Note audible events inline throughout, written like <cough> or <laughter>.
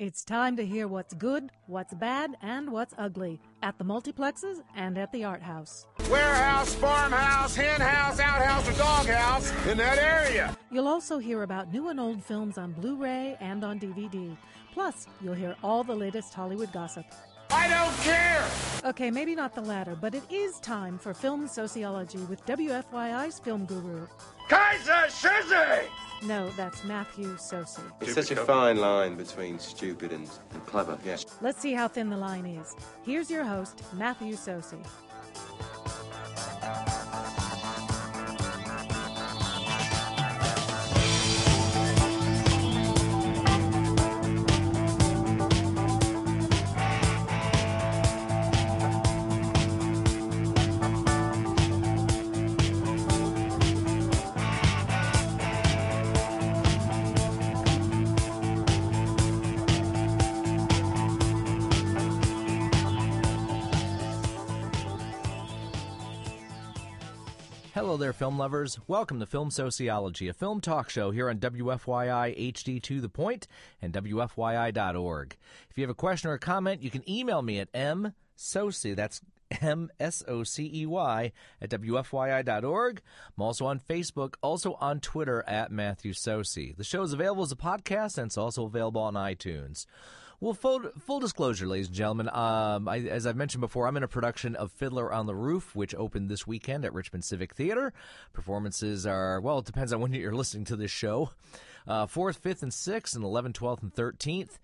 It's time to hear what's good, what's bad, and what's ugly at the multiplexes and at the art house. Warehouse, farmhouse, hen house, outhouse, or doghouse in that area. You'll also hear about new and old films on Blu ray and on DVD. Plus, you'll hear all the latest Hollywood gossip. I don't care! Okay, maybe not the latter, but it is time for film sociology with WFYI's film guru. Kaiser Shizzy! No, that's Matthew Socey. It's such a fine line between stupid and, and clever, yes. Let's see how thin the line is. Here's your host, Matthew Socey. Hello there, film lovers. Welcome to Film Sociology, a film talk show here on WFYI HD to the point and WFYI.org. If you have a question or a comment, you can email me at msocey, that's M S O C E Y, at WFYI.org. I'm also on Facebook, also on Twitter at Matthew Socey. The show is available as a podcast and it's also available on iTunes. Well, full, full disclosure, ladies and gentlemen, um, I, as I've mentioned before, I'm in a production of Fiddler on the Roof, which opened this weekend at Richmond Civic Theater. Performances are, well, it depends on when you're <laughs> listening to this show. Uh, 4th, 5th, and 6th, and 11th, 12th, and 13th.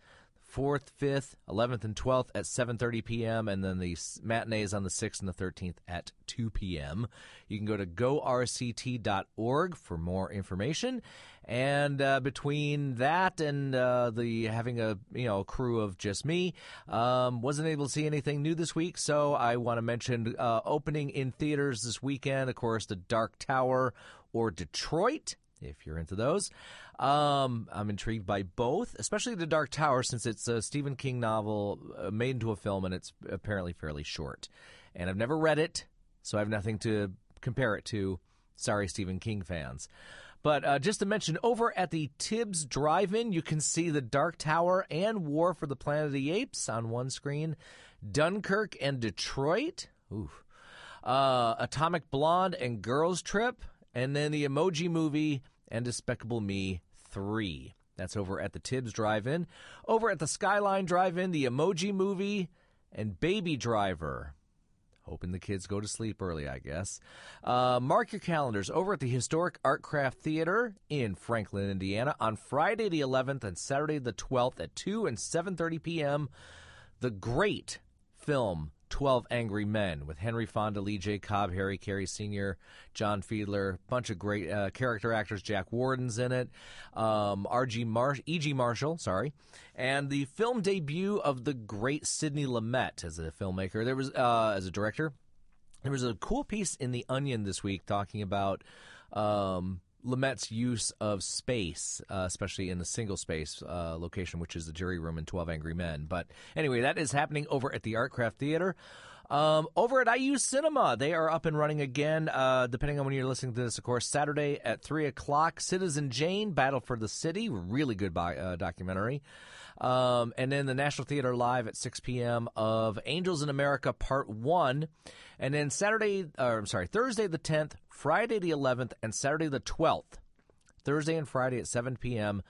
4th, 5th, 11th, and 12th at 7.30 p.m., and then the matinees on the 6th and the 13th at 2 p.m. You can go to gorct.org for more information. And uh, between that and uh, the having a you know crew of just me, um, wasn't able to see anything new this week. So I want to mention uh, opening in theaters this weekend. Of course, The Dark Tower or Detroit, if you're into those. Um, I'm intrigued by both, especially The Dark Tower, since it's a Stephen King novel uh, made into a film and it's apparently fairly short. And I've never read it, so I have nothing to compare it to. Sorry, Stephen King fans. But uh, just to mention, over at the Tibbs Drive In, you can see The Dark Tower and War for the Planet of the Apes on one screen, Dunkirk and Detroit, oof, uh, Atomic Blonde and Girls Trip, and then the Emoji Movie and Despicable Me 3. That's over at the Tibbs Drive In. Over at the Skyline Drive In, the Emoji Movie and Baby Driver. Hoping the kids go to sleep early, I guess. Uh, mark your calendars over at the Historic Artcraft Theater in Franklin, Indiana, on Friday the 11th and Saturday the 12th at 2 and 7:30 p.m. The great film 12 Angry Men with Henry Fonda, Lee J. Cobb, Harry Carey Sr., John Fiedler, bunch of great uh, character actors. Jack Warden's in it, um, R.G. Mar- E.G. Marshall, sorry, and the film debut of the great Sidney Lumet as a filmmaker. There was uh, as a director. There was a cool piece in the Onion this week talking about. Um, Lumet's use of space, uh, especially in the single space uh, location, which is the jury room in 12 Angry Men. But anyway, that is happening over at the Artcraft Theater. Um, over at IU Cinema, they are up and running again, uh, depending on when you're listening to this, of course, Saturday at 3 o'clock. Citizen Jane, Battle for the City, really good bi- uh, documentary. Um, and then the National Theater Live at 6 p.m. of Angels in America Part 1. And then Saturday, or I'm sorry, Thursday the 10th, Friday the 11th, and Saturday the 12th. Thursday and Friday at 7 p.m.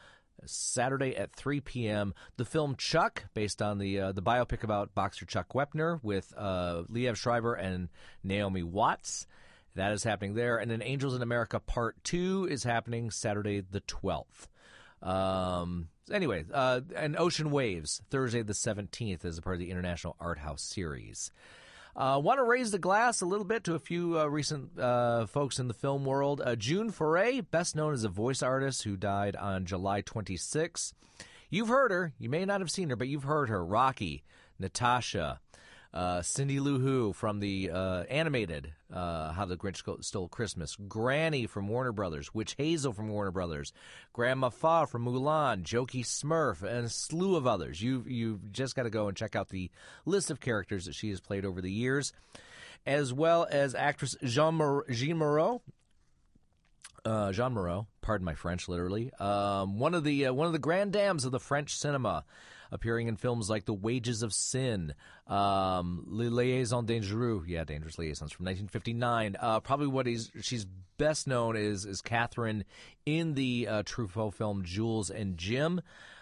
Saturday at 3 p.m. The film Chuck, based on the uh, the biopic about boxer Chuck Wepner with uh, Liev Schreiber and Naomi Watts. That is happening there. And then Angels in America Part 2 is happening Saturday the 12th. Um, anyway, uh, and Ocean Waves, Thursday the 17th, as a part of the International Art House series. Uh, want to raise the glass a little bit to a few uh, recent uh, folks in the film world. Uh, June Foray, best known as a voice artist who died on July 26. You've heard her. You may not have seen her, but you've heard her. Rocky, Natasha, uh, Cindy Lou Who from the uh, animated uh, How the Grinch Stole Christmas, Granny from Warner Brothers, Witch Hazel from Warner Brothers, Grandma Fa from Mulan, Jokey Smurf, and a slew of others. You you've just got to go and check out the list of characters that she has played over the years, as well as actress Jean, Mar- Jeanne Moreau. Uh, Jeanne Moreau, pardon my French, literally. Um, one of the uh, one of the grand dames of the French cinema appearing in films like The Wages of Sin, um, Les Liaisons Dangereux, yeah, Dangerous Liaisons from 1959. Uh, probably what he's, she's best known is is Catherine in the uh, Truffaut film Jules and Jim.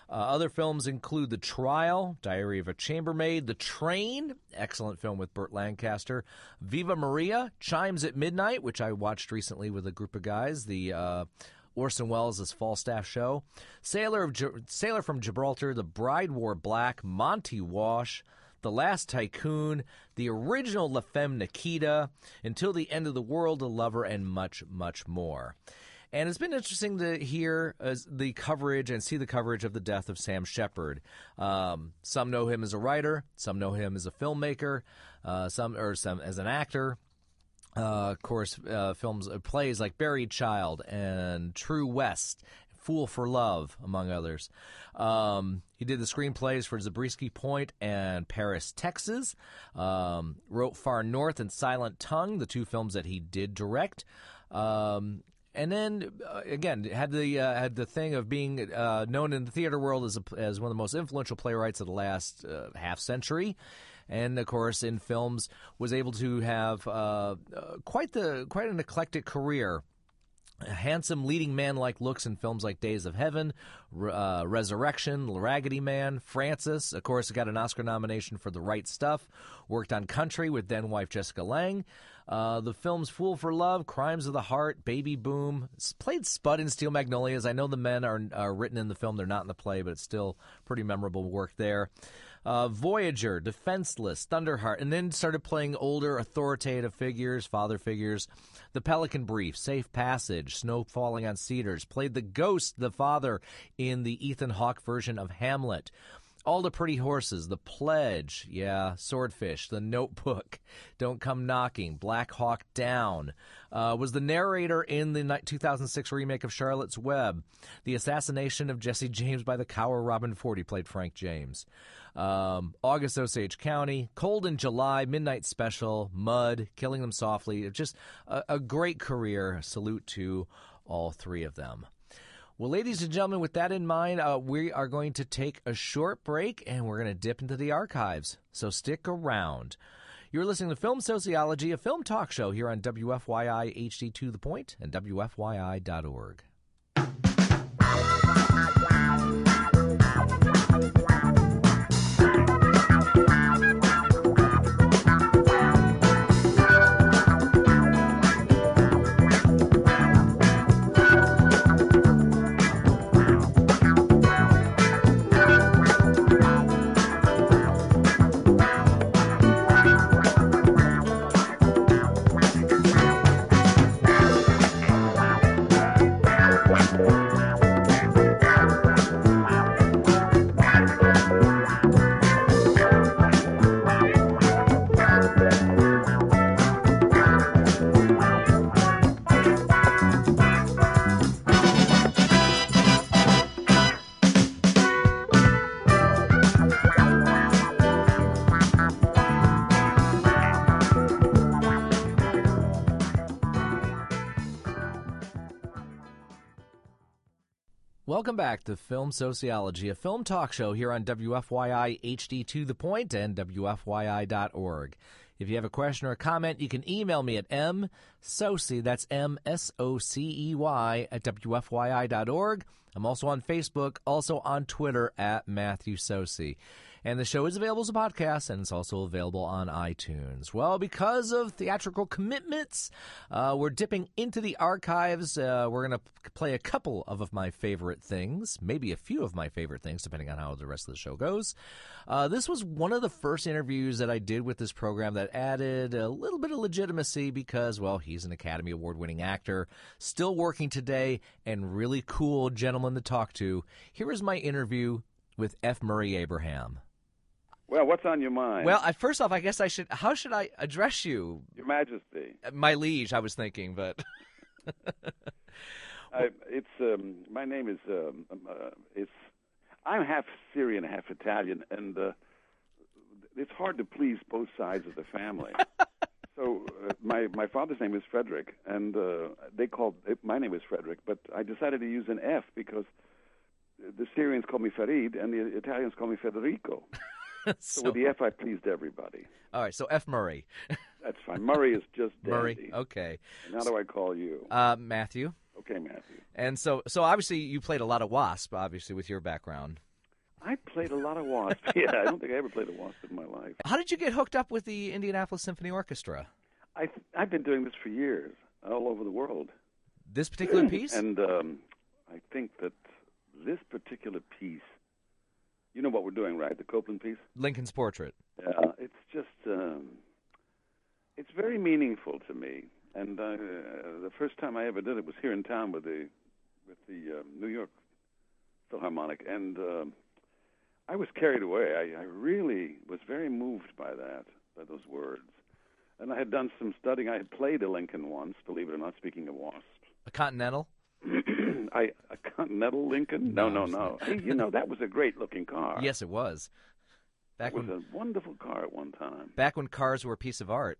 Uh, other films include The Trial, Diary of a Chambermaid, The Train, excellent film with Burt Lancaster, Viva Maria, Chimes at Midnight, which I watched recently with a group of guys, the uh, Orson Welles' Falstaff show. Sailor of Sailor from Gibraltar, The Bride Wore Black, Monte Walsh, The Last Tycoon, the original La Femme Nikita, Until the End of the World, A Lover, and much, much more. And it's been interesting to hear uh, the coverage and see the coverage of the death of Sam Shepard. Um, some know him as a writer, some know him as a filmmaker, uh, some or some as an actor. Uh, of course, uh, films, uh, plays like Buried Child and True West, Fool for Love, among others. Um, he did the screenplays for Zabriskie Point and Paris, Texas. Um, wrote Far North and Silent Tongue, the two films that he did direct. Um, and then uh, again had the uh, had the thing of being uh, known in the theater world as a, as one of the most influential playwrights of the last uh, half century and of course in films was able to have uh, uh, quite the quite an eclectic career. A handsome leading man like looks in films like Days of Heaven, uh, Resurrection, Raggedy Man, Francis. Of course, got an Oscar nomination for The Right Stuff. Worked on Country with then wife Jessica Lange. Uh, the films Fool for Love, Crimes of the Heart, Baby Boom. played Spud in Steel Magnolias. I know the men are, are written in the film; they're not in the play, but it's still pretty memorable work there uh, Voyager, Defenseless, Thunderheart, and then started playing older authoritative figures, father figures. The Pelican Brief, Safe Passage, Snow Falling on Cedars. Played the ghost, the father, in the Ethan Hawke version of Hamlet. All the Pretty Horses, The Pledge, yeah, Swordfish, The Notebook, <laughs> Don't Come Knocking, Black Hawk Down, uh, was the narrator in the 2006 remake of Charlotte's Web, The Assassination of Jesse James by the Coward Robert Ford, he played Frank James. Um, August Osage County, Cold in July, Midnight Special, Mud, Killing Them Softly. Just a, a great career. Salute to all three of them. Well, ladies and gentlemen, with that in mind, uh, we are going to take a short break and we're going to dip into the archives. So stick around. You're listening to Film Sociology, a film talk show here on WFYI HD to the point and WFYI.org. Welcome back to Film Sociology, a film talk show here on WFYI HD to the point and WFYI.org. If you have a question or a comment, you can email me at msocey, that's M-S-O-C-E-Y, at WFYI.org. I'm also on Facebook, also on Twitter at Matthew Socey. And the show is available as a podcast and it's also available on iTunes. Well, because of theatrical commitments, uh, we're dipping into the archives. Uh, we're going to play a couple of, of my favorite things, maybe a few of my favorite things, depending on how the rest of the show goes. Uh, this was one of the first interviews that I did with this program that added a little bit of legitimacy because, well, he's an Academy Award winning actor, still working today, and really cool gentleman to talk to. Here is my interview with F. Murray Abraham. Well, what's on your mind? Well, I, first off, I guess I should. How should I address you? Your Majesty. My liege, I was thinking, but <laughs> I, it's um, my name is um, um, uh, it's I'm half Syrian, half Italian, and uh, it's hard to please both sides of the family. <laughs> so uh, my my father's name is Frederick, and uh, they called my name is Frederick, but I decided to use an F because the Syrians call me Farid and the Italians call me Federico. <laughs> <laughs> so, so, with the F, I pleased everybody. all right. So F Murray, <laughs> That's fine. Murray is just Murray. Okay. And how do I call you? Uh, Matthew. Okay, Matthew. And so, so obviously, you played a lot of Wasp, obviously, with your background. I played a lot of wasp. <laughs> yeah, I don't think I ever played a wasp in my life. How did you get hooked up with the Indianapolis Symphony Orchestra? I I've been doing this for years, all over the world. This particular <clears throat> piece? And um, I think that this particular piece, you know what we're doing, right? The Copland piece. Lincoln's Portrait. Yeah, it's just um, it's very meaningful to me. And uh, the first time I ever did it was here in town with the with the um, New York Philharmonic, and um, I was carried away. I, I really was very moved by that, by those words. And I had done some studying. I had played a Lincoln once, believe it or not. Speaking of wasps, A Continental? <clears throat> I a Continental Lincoln? No, No, no, no. You know that was a great looking car. Yes, it was. it was when, a wonderful car at one time. back when cars were a piece of art.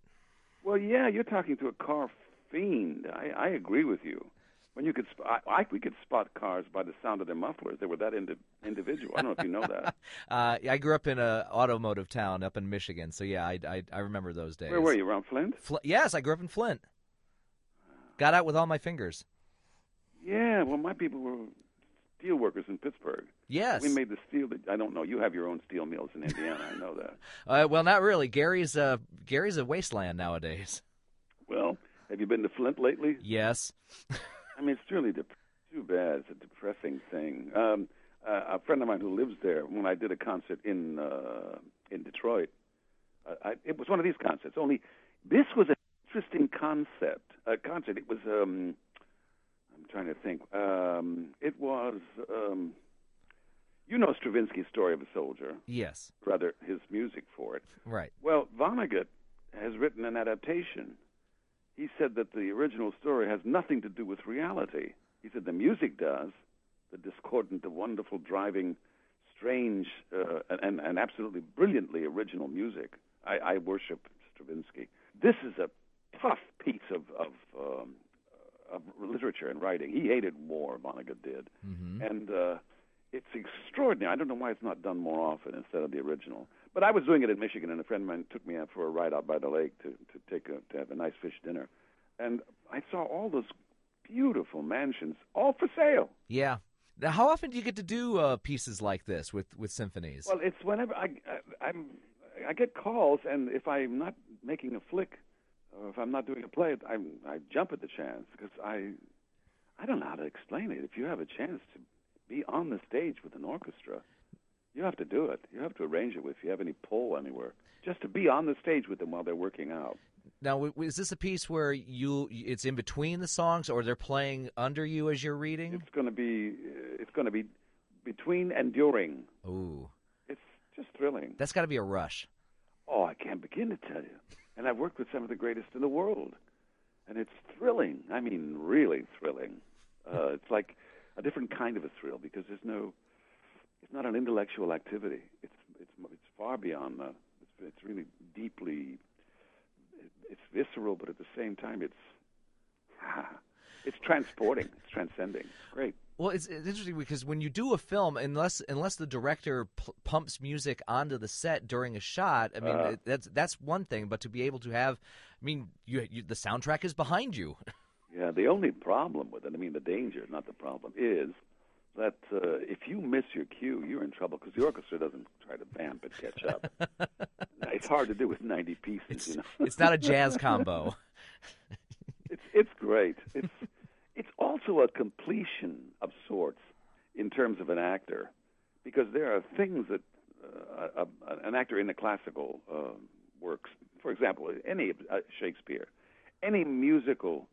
Well, yeah, you're talking to a car fiend. I, I agree with you. When you could, sp- I, I, we could spot cars by the sound of their mufflers. They were that indi- individual. I don't know if you know that. <laughs> Uh, I grew up in a automotive town up in Michigan, so yeah, I, I, I remember those days. Where were you? Around Flint? Fl- yes, I grew up in Flint. Got out with all my fingers. Yeah. Well, my people were steel workers in Pittsburgh. Yes. We made the steel. That, I don't know. You have your own steel mills in Indiana. I know that. <laughs> Uh, well, not really. Gary's uh, Gary's a wasteland nowadays. Well, have you been to Flint lately? Yes. I mean, it's really dep- too bad. It's a depressing thing. Um, uh, a friend of mine who lives there, when I did a concert in uh, in Detroit, uh, I, it was one of these concerts. Only this was an interesting concept. A concert. It was. Um, trying to think. Um, it was. Um, you know Stravinsky's story of a soldier, Yes. rather his music for it. Right. Well, Vonnegut has written an adaptation. He said that the original story has nothing to do with reality. He said the music does, the discordant, the wonderful, driving, strange, uh, and, and absolutely brilliantly original music. I, I worship Stravinsky. This is a tough piece of, of, um, of literature and writing. He hated war, Vonnegut did. hmm And uh, it's extraordinary. I don't know why it's not done more often instead of the original. But I was doing it in Michigan, and a friend of mine took me out for a ride out by the lake to to take a, to have a nice fish dinner, and I saw all those beautiful mansions, all for sale. Yeah. Now, how often do you get to do uh, pieces like this with with symphonies? Well, it's whenever I, I I'm I get calls, and if I'm not making a flick, if I'm not doing a play, I I jump at the chance because I I don't know how to explain it. If you have a chance to be on the stage with an orchestra, you have to do it. You have to arrange it if you have any pull anywhere. Just to be on the stage with them while they're working out. now, is this a piece where you it's in between the songs, or they're playing under you as you're reading? It's going to be uh, it's going to be between and during. Ooh, It's just thrilling. that's got to be a rush. Oh, I can't begin to tell you. And I've worked with some of the greatest in the world, and it's thrilling. I mean, really thrilling. Uh, it's like a different kind of a thrill because there's no. It's not an intellectual activity. It's it's it's far beyond that. It's, it's really deeply. It's visceral, but at the same time, it's. <laughs> It's transporting. It's transcending. Great. Well, it's, it's interesting because when you do a film, unless unless the director p- pumps music onto the set during a shot, I mean Uh. that's that's one thing. But to be able to have, I mean, you, you the soundtrack is behind you. <laughs> Yeah, the only problem with it, I mean, the danger, not the problem, is that uh, if you miss your cue, you're in trouble because the orchestra doesn't try to vamp and catch up. <laughs> it's hard to do with 90 pieces, It's you know. it's not a jazz <laughs> combo. it's it's great. It's it's also a completion of sorts in terms of an actor, because there are things that uh, a, an actor in the classical uh, works, for example, any uh, Shakespeare, any musical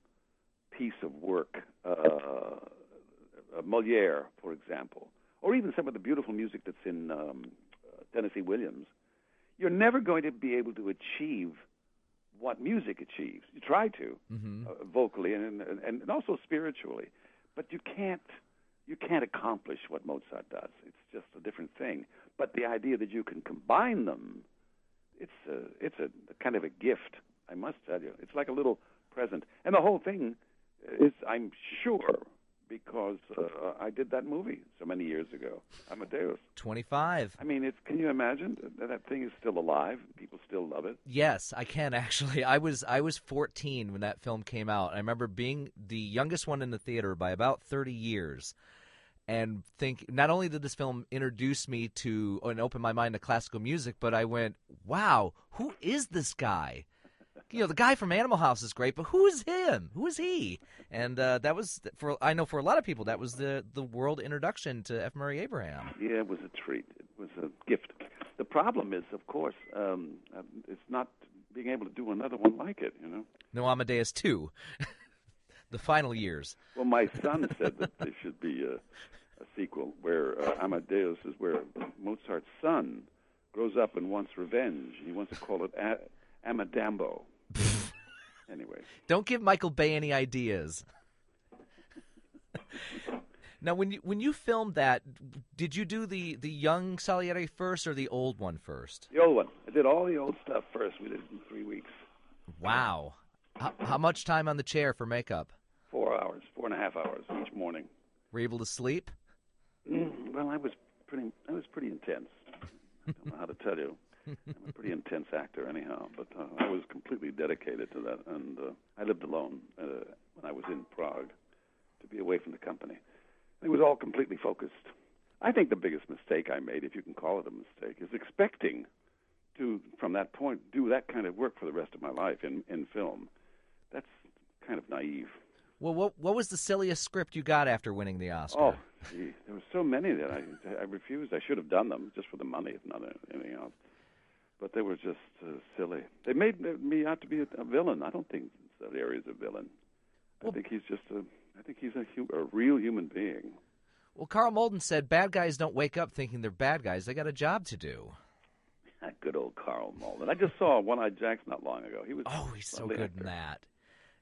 piece of work, uh, uh, Moliere, for example, or even some of the beautiful music that's in um, uh, Tennessee Williams, you're never going to be able to achieve what music achieves. You try to Mm-hmm. uh, vocally and, and and also spiritually, but you can't you can't accomplish what Mozart does. It's just a different thing. But the idea that you can combine them, it's a it's a kind of a gift. I must tell you, it's like a little present. And the whole thing is, I'm sure, because uh, I did that movie so many years ago, Amadeus. 25. I mean, it's can you imagine that that thing is still alive? People still love it. Yes, I can <laughs> actually. I was I was 14 when that film came out. I remember being the youngest one in the theater by about 30 years and think not only did this film introduce me to and open my mind to classical music, but I went, "Wow, who is this guy?" You know, the guy from Animal House is great, but who is him? Who is he? And uh, that was for I know for a lot of people that was the the world introduction to F. Murray Abraham. Yeah, it was a treat. It was a gift. The problem is, of course, um, uh, it's not being able to do another one like it. You know. No Amadeus 2. <laughs> the final years. Well, my son said that there should be a, a sequel where uh, Amadeus is where Mozart's son grows up and wants revenge. He wants to call it a- Amadambo. Anyway, Don't give Michael Bay any ideas. now, when you when you filmed that, did you do the the young Salieri first or the old one first? the old one. I did all the old stuff first. We did it in three weeks, Wow. How, how much time on the chair for makeup? four hours, four and a half hours each morning. Were you able to sleep? Mm, well, I was pretty. I was pretty intense. I don't know how to tell you. I'm <laughs> a pretty intense actor, anyhow. But uh, I was completely dedicated to that, and uh, I lived alone uh, when I was in Prague to be away from the company. It was all completely focused. I think the biggest mistake I made, if you can call it a mistake, is expecting to, from that point, do that kind of work for the rest of my life in in film. That's kind of naive. Well, what what was the silliest script you got after winning the Oscar? Oh, gee, there were so many that I I refused. I should have done them just for the money, if not anything else. But they were just uh, silly. They made me out to be a, a villain. I don't think Salieri is a villain. I think he's just a. I think he's a, hu- a real human being. Well, Karl Malden said bad guys don't wake up thinking they're bad guys. They got a job to do. <laughs> Good old Karl Malden. I just saw One Eyed Jacks not long ago. He was. Oh, he's so good actor. in that.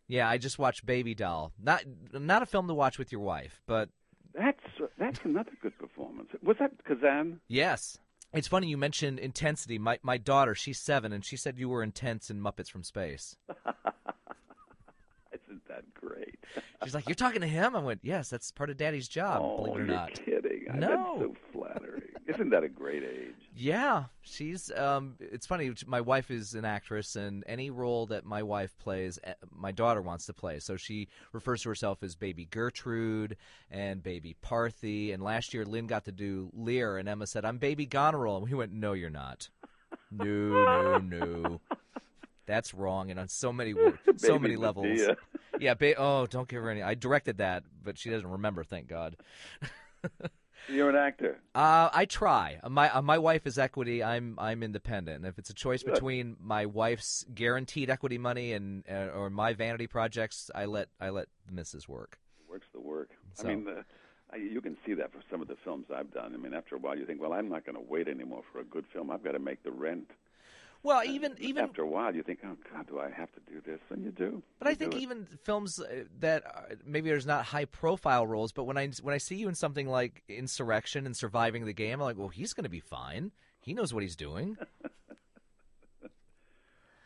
Yeah, I just watched Baby Doll. Not not a film to watch with your wife, but That's that's another good performance. Was that Kazan? yes. It's funny you mentioned intensity. My my daughter, she's seven, and she said you were intense in Muppets from Space. <laughs> Isn't that great? <laughs> She's like, "You're talking to him?" I went, "Yes, that's part of Daddy's job." oh, believe it or oh, you're not. kidding. No. That's so flattering. Isn't that a great age? Yeah, she's. Um, it's funny. My wife is an actress, and any role that my wife plays, eh, my daughter wants to play. So she refers to herself as Baby Gertrude and Baby Parthy. And last year, Lynn got to do Lear, and Emma said, "I'm Baby Goneril," and we went, "No, you're not. No, no, no. That's wrong." And on so many, <laughs> so many levels. Medea. Yeah. Ba- oh, don't give her any. I directed that, but she doesn't remember. Thank God. <laughs> You're an actor. Uh, I try. Uh, My uh, my wife is equity. I'm I'm independent. And if it's a choice Good. between my wife's guaranteed equity money and uh, or my vanity projects, I let I let the missus work. works the work. So- I mean, I, you can see that for some of the films I've done. I mean, after a while, you think, well, I'm not going to wait anymore for a good film. I've got to make the rent. Well, even even after a while, you think, oh God, do I have to do this? And you do. But I think even films uh, that are, maybe there's not high profile roles, but when I when I see you in something like Insurrection and Surviving the Game, I'm like, well, he's going to be fine. He knows what he's doing. <laughs>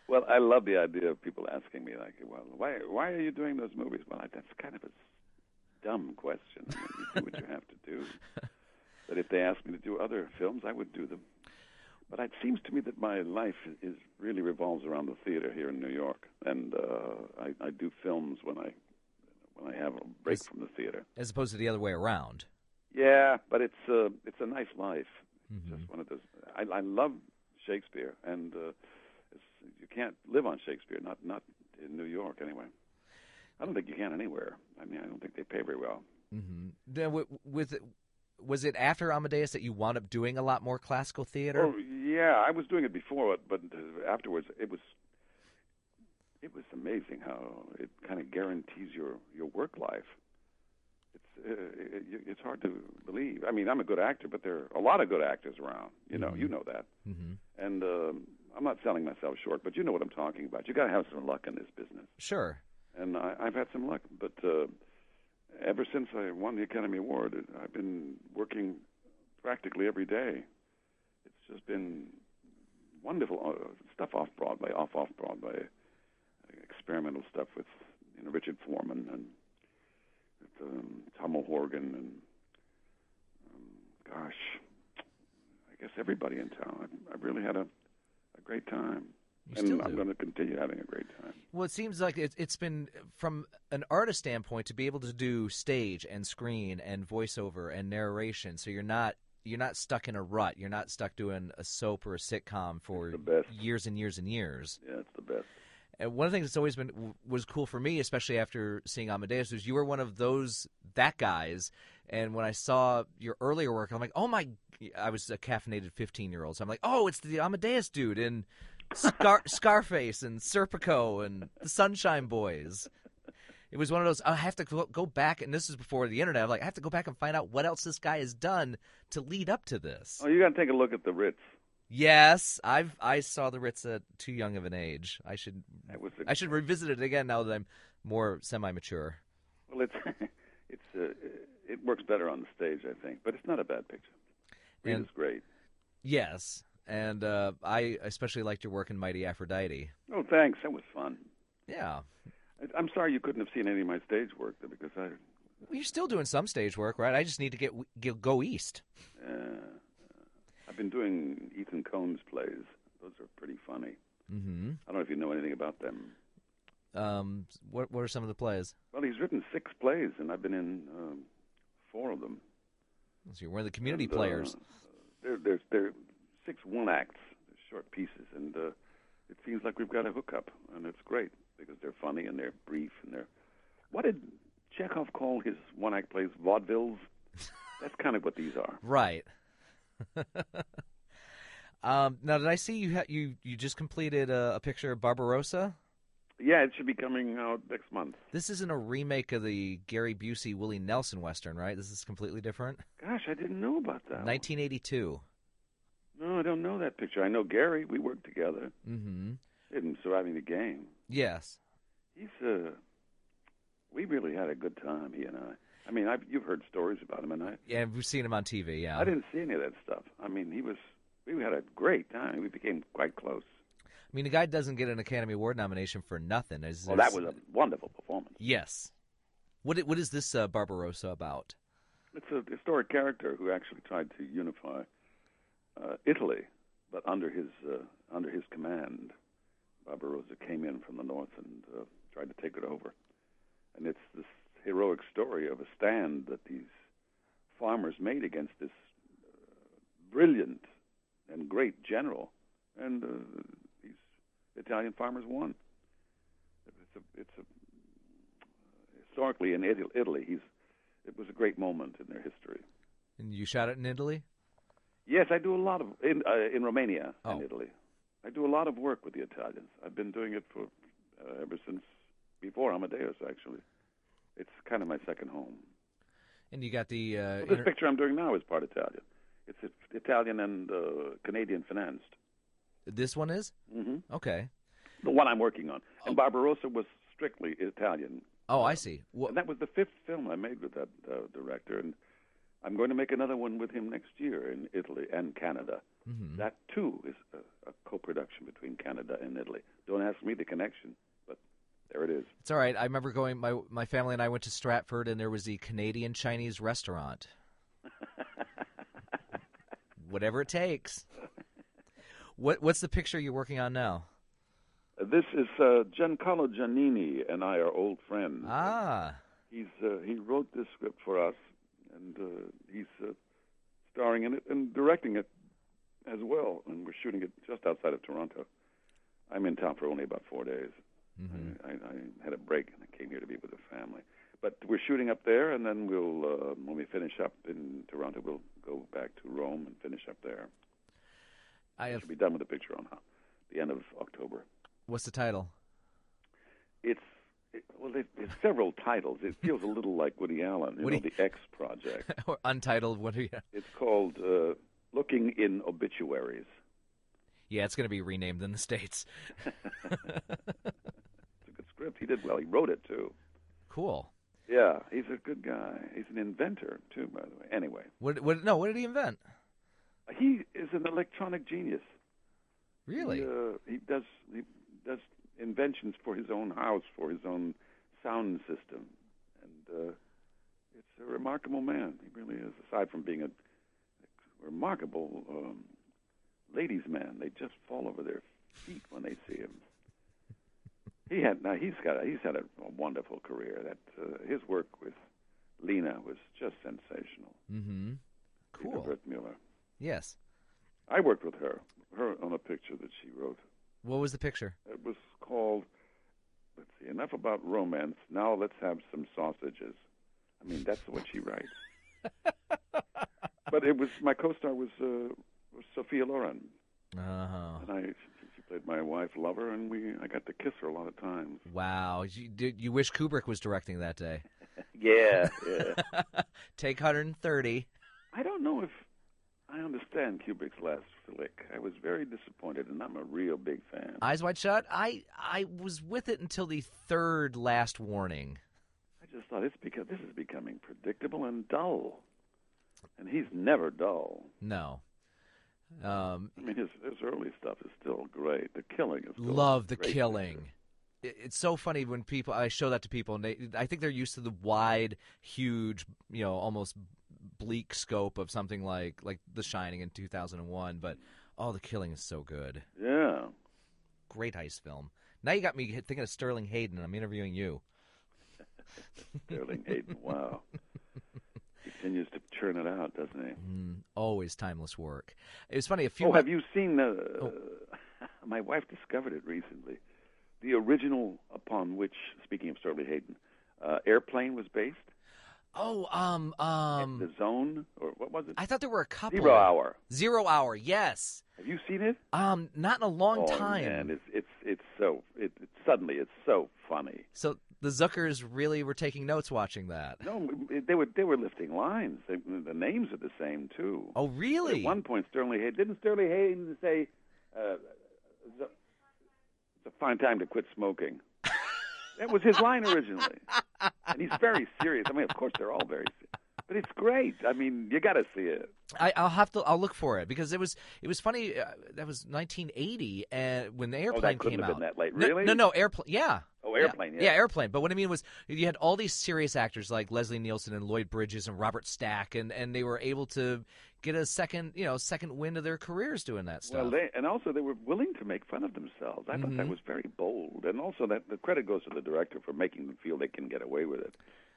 Well, I love the idea of people asking me, like, well, why why are you doing those movies? Well, I, that's kind of a dumb question. I mean, you do what you have to do. <laughs> But if they asked me to do other films, I would do them. But it seems to me that my life is, really revolves around the theater here in New York, and uh, I, I do films when I when I have a break Yes. from the theater. As opposed to the other way around. Yeah, but it's uh, it's a nice life. Mhm. Just one of those. I, I love Shakespeare, and uh, it's, you can't live on Shakespeare. Not not in New York anyway. I don't think you can anywhere. I mean, I don't think they pay very well. Mm-hmm. Then wi- with was it after Amadeus that you wound up doing a lot more classical theater? Oh yeah, I was doing it before, but uh, afterwards it was it was amazing how it kind of guarantees your your work life. It's uh, it, it's hard to believe. I mean, I'm a good actor, but there are a lot of good actors around. You know, Mhm. you know that. mm-hmm. and um, I'm not selling myself short, but you know what I'm talking about. You got to have some luck in this business, Sure. and I, I've had some luck. But uh, ever since I won the Academy Award, I've been working practically every day. It's just been wonderful uh, stuff off Broadway, off off Broadway, experimental stuff with you know Richard Foreman and with, um, Tom O'Horgan and um, gosh, I guess everybody in town. I, I really had a a great time, You and I'm going to continue having a great time. Well, it seems like it's it's been from an artist standpoint to be able to do stage and screen and voiceover and narration. So you're not you're not stuck in a rut. You're not stuck doing a soap or a sitcom for years and years and years. Yeah, it's the best. And one of the things that's always been was cool for me, especially after seeing Amadeus, was you were one of those that guys. And when I saw your earlier work, I'm like, oh my! I was a caffeinated 15 year old, so I'm like, oh, it's the Amadeus dude in Scar- <laughs> Scarface and Serpico and the Sunshine Boys. It was one of those. I have to go- back, and this is before the internet. I'm like, I have to go back and find out what else this guy has done to lead up to this. Oh, you got to take a look at the Ritz. Yes, I've I saw the Ritz at too young of an age. I should a, I should revisit it again now that I'm more semi-mature. well, it's <laughs> it's uh, it works better on the stage, I think, but it's not a bad picture. Rita's And- great. Yes, and uh, I especially liked your work in Mighty Aphrodite. Oh, thanks. That was fun. Yeah, I'm sorry you couldn't have seen any of my stage work though, because I well, you're still doing some stage work, right? I just need to get, get go east. uh, I've been doing Ethan Coen plays. Those are pretty funny. Mm-hmm. I don't know if you know anything about them. Um, what what are some of the plays? Well, he's written six plays, and I've been in um, four of them. So you're one of the community And, uh, players. They're, they're, they're six one acts, short pieces, and uh, it seems like we've got a hookup, and it's great because they're funny and they're brief and they're. What did Chekhov call his one act plays? Vaudevilles. <laughs> That's kind of what these are. Right. <laughs> um, now, did I see you ha- you you just completed a, a picture of Barbarossa? Yeah, it should be coming out next month. This isn't a remake of the Gary Busey Willie Nelson western, right? This is completely different. Gosh, I didn't know about that. one. 1982. No, I don't know that picture. I know Gary. We worked together Mm-hmm. in surviving the game. Yes. He's uh, we really had a good time. He and I. I mean, I've, you've heard stories about him, and I. Yeah, we've seen him on TV. Yeah. I didn't see any of that stuff. I mean, he was. We had a great time. We became quite close. I mean, the guy doesn't get an Academy Award nomination for nothing. Is Well, that was a wonderful performance. yes. What what is this uh, Barbarossa about? It's a historic character who actually tried to unify Italy, but under his uh, under his command, Barbarossa came in from the north and uh, tried to take it over. And it's this heroic story of a stand that these farmers made against this uh, brilliant and great general, and uh, these Italian farmers won. It's a, it's a historically in Italy, Italy, he's it was a great moment in their history. And you shot it in Italy? Yes, I do a lot of in uh, in Romania Oh. and Italy. I do a lot of work with the Italians. I've been doing it for uh, ever since before Amadeus. Actually, it's kind of my second home. And you got the uh, Well, this inter- picture I'm doing now is part Italian. It's Italian and uh, Canadian financed. this one is mm-hmm. okay. The one I'm working on. And Barbarossa was strictly Italian. Oh, I see. Wha- And that was the fifth film I made with that uh, director, and I'm going to make another one with him next year in Italy and Canada. Mhm. That too is a, a co-production between Canada and Italy. Don't ask me the connection, but there it is. It's all right. I remember going. My my family and I went to Stratford, and there was the Canadian Chinese restaurant. <laughs> Whatever it takes. What what's the picture you're working on now? This is uh, Giancarlo Giannini and I are old friends. Ah, He's uh, he wrote this script for us, and uh, he's uh, starring in it and directing it as well. And we're shooting it just outside of Toronto. I'm in town for only about four days. Mhm. I, I had a break and I came here to be with the family. But we're shooting up there, and then we'll uh, when we finish up in Toronto, we'll go back to Rome and finish up there. I have. Should be done with the picture on the end of October. What's the title? It's it, well, there- there's several titles. It feels a little like Woody Allen, you Woody- know, the X Project. <laughs> or untitled? What are you? It's called uh, Looking in Obituaries. Yeah, it's going to be renamed in the states. <laughs> It's a good script. He did well. He wrote it too. Cool. Yeah, he's a good guy. He's an inventor too, by the way. Anyway, What? What? No. What did he invent? he is an electronic genius. Really? He, uh, he does he does inventions for his own house, for his own sound system, and uh, it's a remarkable man. He really is. Aside from being a, a remarkable um, ladies' man, they just fall over their feet when they see him. He had now he's got he's had a, a wonderful career. That uh, his work with Lina was just sensational. Mm-hmm. Cool. Wertmuller. Yes. I worked with her, her on a picture that she wrote. What was the picture? It was called, let's see, enough about romance. Now let's have some sausages. I mean, that's what she writes. <laughs> but it was my co-star was, uh, was Sophia Loren, Oh. and I she, she played my wife, lover, and we I got to kiss her a lot of times. Wow. You, did, you wish Kubrick was directing that day. <laughs> Yeah, <laughs> yeah. Take 130. I don't know if I understand Kubrick's last flick. I was very disappointed, and I'm a real big fan. Eyes Wide Shut. I I was with it until the third last warning. I just thought it's because this is becoming predictable and dull, and he's never dull. No. Um, I mean, his his early stuff is still great. The killing is love the killing. picture. It's so funny when people I show that to people and they I think they're used to the wide, huge, you know, almost bleak scope of something like like The Shining in 2001, but oh, the killing is so good. Yeah, Great heist film. Now you got me thinking of Sterling Hayden. I'm interviewing you. <laughs> Sterling Hayden. Wow, <laughs> continues to churn it out, doesn't he? Mm, always timeless work. It was funny. A few. Oh, have you seen the? Oh. <laughs> my wife discovered it recently. The original upon which, speaking of Sterling Hayden, uh, Airplane was based. Oh, um, um. the Zone, or what was it? I thought there were a couple. Zero Hour. Zero Hour. Yes. Have you seen it? Um, not in a long oh, time. man, it's it's it's so it, it suddenly it's so funny. So the Zuckers really were taking notes watching that. No, they were they were lifting lines. They, the names are the same too. Oh, really? At one point, Sterling Hayden didn't Sterling Hayden say, uh, "It's a fine time to quit smoking." That was his line originally, and he's very serious. I mean, of course, they're all very, serious. but it's great. I mean, you got to see it. I, I'll have to. I'll look for it because it was. It was funny. Uh, that was 1980, and when the airplane couldn't came have out. been that late. No- Really? No, no, airplane. Yeah. Oh, Airplane, yeah. airplane. But what I mean was, you had all these serious actors like Leslie Nielsen and Lloyd Bridges and Robert Stack, and and they were able to get a second, you know, second wind of their careers doing that stuff. Well, they, and also they were willing to make fun of themselves. I thought that Mhm. was very bold, and also that the credit goes to the director for making them feel they can get away with it.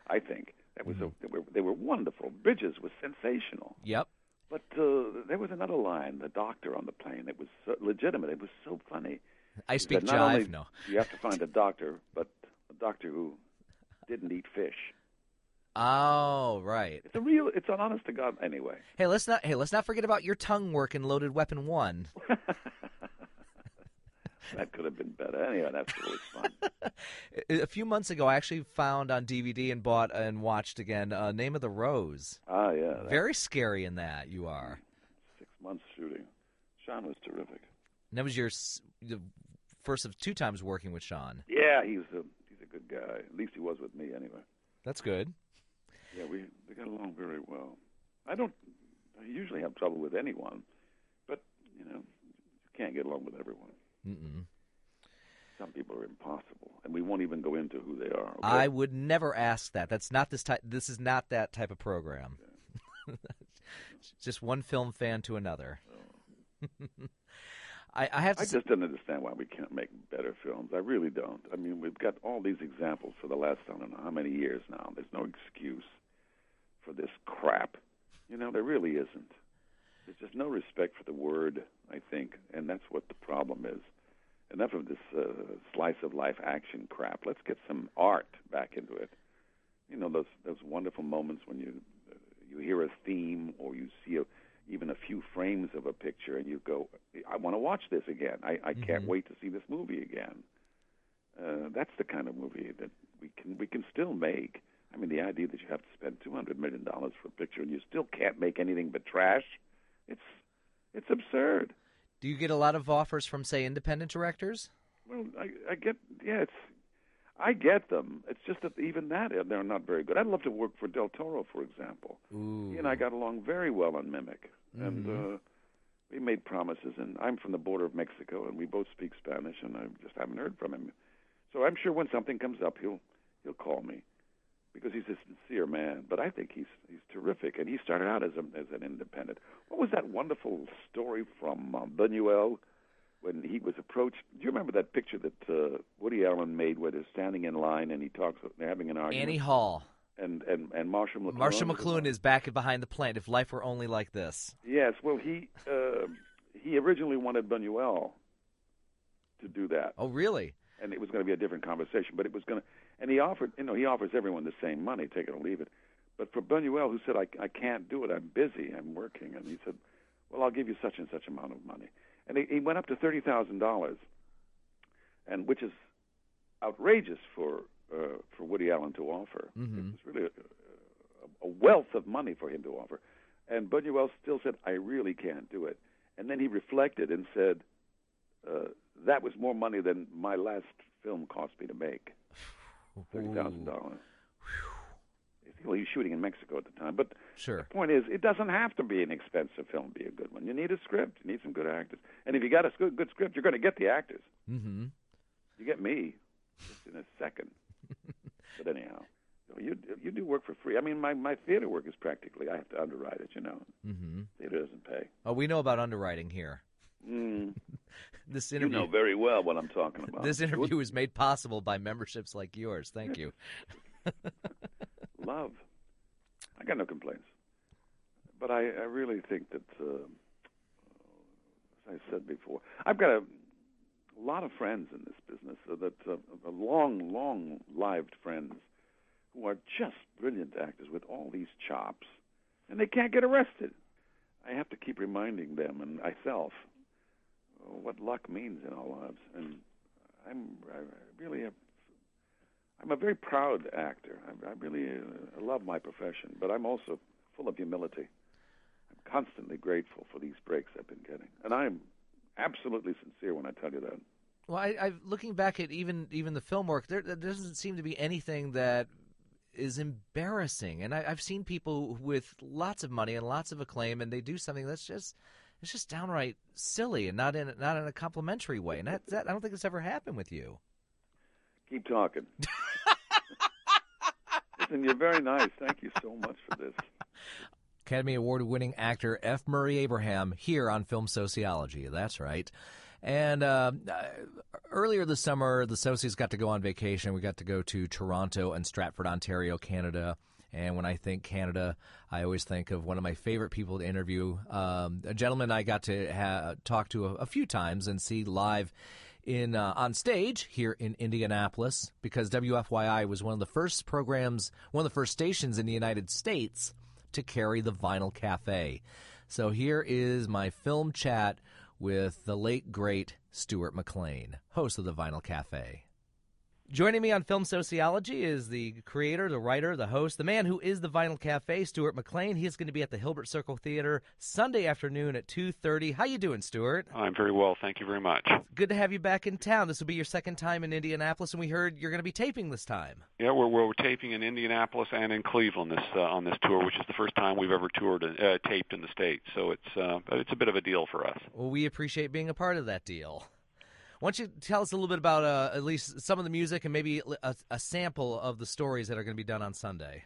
I think that was Mm-hmm. a, they were they were wonderful. Bridges was sensational, yep. but uh, there was another line, the doctor on the plane. It was so legitimate. It was so funny. I speak jive. No. you have to find a doctor, but a doctor who didn't eat fish. Oh, right. It's a real. It's an honest to God. Anyway, Hey, let's not. Hey, let's not forget about your tongue work in Loaded Weapon One. <laughs> that could have been better. Anyway, that's really fun. A <laughs> a few months ago, I actually found on DVD and bought and watched again uh, Name of the Rose. Ah, yeah. Very scary in that you are. six months shooting. Sean was terrific. And that was your the first of two times working with Sean. Yeah, he's a he's a good guy. At least he was with me anyway. That's good. Yeah, we we got along very well. I don't I usually have trouble with anyone, but you know, you can't get along with everyone. Mm-mm. Some people are impossible, and we won't even go into who they are. Okay? I would never ask that. That's not this type. This is not that type of program. It's <laughs> Just one film fan to another. Oh. <laughs> I, I have to. I s- just don't understand why we can't make better films. I really don't. I mean, we've got all these examples for the last I don't know how many years now. There's no excuse for this crap. You know, there really isn't. There's just no respect for the word, I think, and that's what the problem is. Enough of this uh, slice of life action crap. Let's get some art back into it. You know, those those wonderful moments when you uh, you hear a theme or you see a, even a few frames of a picture and you go, I want to watch this again. I, I can't Mhm. wait to see this movie again. Uh, that's the kind of movie that we can we can still make. I mean, the idea that you have to spend two hundred million dollars for a picture and you still can't make anything but trash, it's it's absurd. Do you get a lot of offers from, say, independent directors? Well, I, I get yeah, it's I get them. It's just that even that uh, they're not very good. I'd love to work for Del Toro, for example. Ooh. He and I got along very well on Mimic, and Mhm. uh, we made promises. And I'm from the border of Mexico, and we both speak Spanish, and I just haven't heard from him. So I'm sure when something comes up, he'll he'll call me because he's a sincere man. But I think he's he's terrific, and he started out as a as an independent. What was that wonderful story from um, Buñuel? When he was approached. Do you remember that picture that uh, Woody Allen made where they're standing in line and he talks, they're having an argument? Annie Hall. and and and Marshall McLuhan. Marshall McLuhan is back and behind the plant. If life were only like this. Yes, well, he uh, he originally wanted Buñuel to do that, Oh, really? and it was going to be a different conversation. But it was going to, and he offered, you know, he offers everyone the same money, take it or leave it. But for Buñuel, who said, I, I can't do it, I'm busy, I'm working, and he said, well, I'll give you such and such amount of money, and he, he went up to thirty thousand dollars, and which is outrageous for uh, for Woody Allen to offer. Mhm. It was really a, a wealth of money for him to offer, and Buñuel still said, I really can't do it. And then he reflected and said, uh, that was more money than my last film cost me to make. <sighs> Thirty thousand dollars. Well, he was shooting in Mexico at the time, but Sure. the point is, it doesn't have to be an expensive film to be a good one. You need a script. You need some good actors, and if you got a good, good script, you're going to get the actors. Mm-hmm. You get me just in a second. <laughs> but anyhow, you you do work for free. I mean, my my theater work is practically I have to underwrite it. You know, Mm-hmm. theater doesn't pay. Oh, we know about underwriting here. Mm, <laughs> This you interview. know very well what I'm talking <laughs> about. This interview is made possible by memberships like yours. Thank you. Love. I got no complaints, but I, I really think that, uh, as I said before, I've got a, a lot of friends in this business, so that uh, uh, long, long-lived friends who are just brilliant actors with all these chops, and they can't get arrested. I have to keep reminding them and myself uh, what luck means in our lives, and I'm I really have I'm a very proud actor. I, I really uh, love my profession, but I'm also full of humility. I'm constantly grateful for these breaks I've been getting, and I'm absolutely sincere when I tell you that. Well, I, I looking back at even even the film work, there, there doesn't seem to be anything that is embarrassing. And I, I've seen people with lots of money and lots of acclaim, and they do something that's just it's just downright silly and not in not in a complimentary way. And that, that I don't think it's ever happened with you. Keep talking. <laughs> Listen, you're very nice. Thank you so much for this. Academy Award winning actor F. Murray Abraham here on Film Sociology. That's right. And uh, uh, earlier this summer, the Socios got to go on vacation. We got to go to Toronto and Stratford, Ontario, Canada. And when I think Canada, I always think of one of my favorite people to interview, um, a gentleman I got to ha- talk to a, a few times and see live in uh, on stage here in Indianapolis because WFYI was one of the first programs, one of the first stations in the United States to carry the Vinyl Cafe. So here is my film chat with the late great Stuart McLean, host of the Vinyl Cafe. Joining me on Film Sociology is the creator, the writer, the host, the man who is the Vinyl Cafe, Stuart McLean. He is going to be at the Hilbert Circle Theater Sunday afternoon at 2:30. How you doing, Stuart? I'm very well, thank you very much. Good to have you back in town. This will be your second time in Indianapolis, and we heard you're going to be taping this time. Yeah, we're we're taping in Indianapolis and in Cleveland this uh, on this tour, which is the first time we've ever toured uh, taped in the states. So it's uh, it's a bit of a deal for us. Well, we appreciate being a part of that deal. Why don't you tell us a little bit about uh, at least some of the music and maybe a, a sample of the stories that are going to be done on Sunday?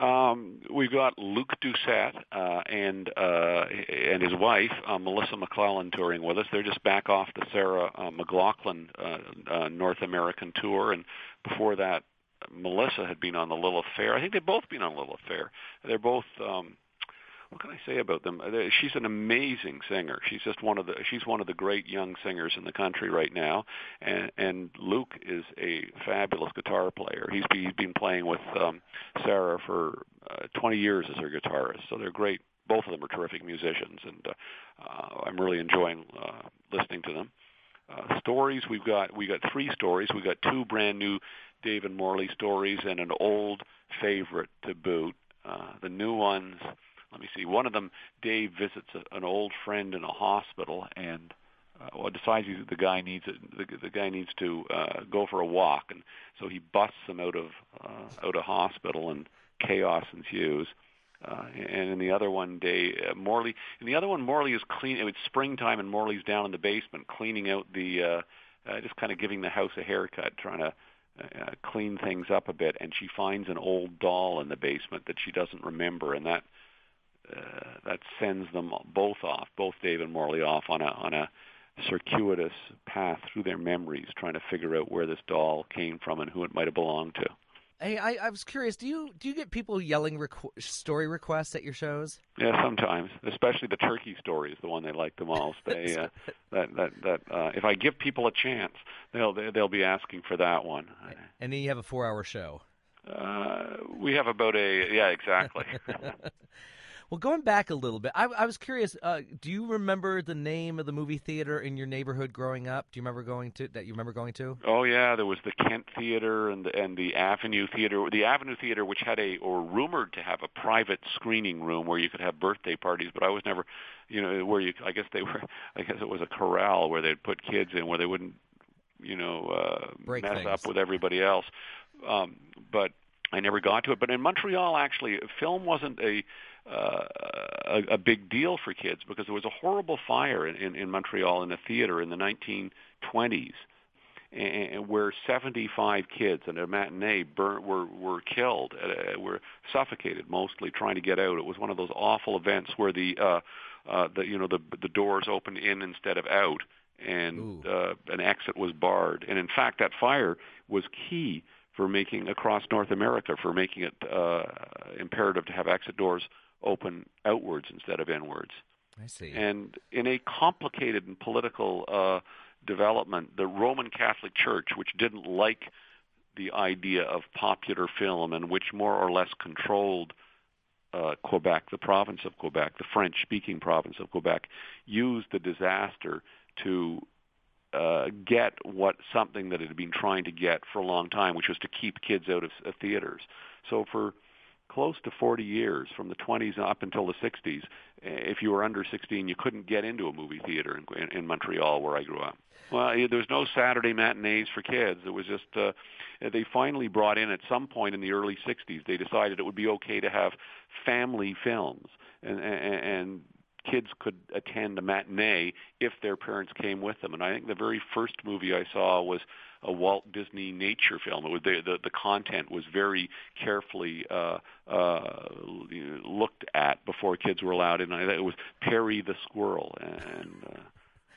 Um, we've got Luke Doucet uh, and uh, and his wife uh, Melissa McClelland touring with us. They're just back off the Sarah uh, McLachlan uh, uh, North American tour, and before that, Melissa had been on the Lilith Fair. I think they've both been on Lilith Fair. They're both. Um, what can I say about them? She's an amazing singer. She's just one of the she's one of the great young singers in the country right now. And and Luke is a fabulous guitar player. He's he's been playing with um, Sarah for uh, 20 years as her guitarist. So they're great. Both of them are terrific musicians, and uh, uh, I'm really enjoying uh, listening to them. Uh, stories we've got we got three stories. We've got two brand new David Morley stories and an old favorite to boot. Uh, the new ones let me see. One of them, Dave visits a, an old friend in a hospital, and uh, well, decides he, the guy needs it, the, the guy needs to uh, go for a walk, and so he busts him out of uh, out of hospital, and chaos ensues. Uh, and in the other one day, uh, Morley. In the other one, Morley is clean. It's springtime, and Morley's down in the basement cleaning out the, uh, uh, just kind of giving the house a haircut, trying to uh, clean things up a bit. And she finds an old doll in the basement that she doesn't remember, and that uh, that sends them both off, both Dave and Morley off on a on a circuitous path through their memories, trying to figure out where this doll came from and who it might have belonged to. Hey, I, I was curious. Do you do you get people yelling requ- story requests at your shows? Yeah, sometimes. Especially the turkey story is the one they like the most. They uh, that that that uh, if I give people a chance, they'll they'll be asking for that one. And then you have a four-hour show. Uh, we have about a yeah exactly. <laughs> Well, going back a little bit, I, I was curious. Uh, do you remember the name of the movie theater in your neighborhood growing up? Do you remember going to that? You remember going to? Oh yeah, there was the Kent Theater and the, and the Avenue Theater. The Avenue Theater, which had a or rumored to have a private screening room where you could have birthday parties, but I was never, you know, where you. I guess they were. <laughs> I guess it was a corral where they'd put kids in where they wouldn't, you know, uh, Break mess things. up with everybody else. Um, but I never got to it. But in Montreal, actually, film wasn't a uh, a, a big deal for kids because there was a horrible fire in, in, in Montreal in a theater in the 1920s, and, where 75 kids in a matinee burnt, were were killed, uh, were suffocated mostly trying to get out. It was one of those awful events where the uh, uh, the you know the the doors opened in instead of out, and uh, an exit was barred. And in fact, that fire was key for making across North America for making it uh, imperative to have exit doors open outwards instead of inwards. I see. And in a complicated and political uh, development, the Roman Catholic Church, which didn't like the idea of popular film and which more or less controlled uh, Quebec, the province of Quebec, the French-speaking province of Quebec, used the disaster to uh, get what something that it had been trying to get for a long time, which was to keep kids out of, of theaters. So for close to 40 years, from the 20s up until the 60s, if you were under 16, you couldn't get into a movie theater in, in, in Montreal, where I grew up. Well, there was no Saturday matinees for kids. It was just uh, they finally brought in at some point in the early 60s. They decided it would be okay to have family films, and, and, and kids could attend a matinee if their parents came with them. And I think the very first movie I saw was a Walt Disney nature film. It was the the, the content was very carefully uh, uh, looked at before kids were allowed in. It was Perri the Squirrel, and uh,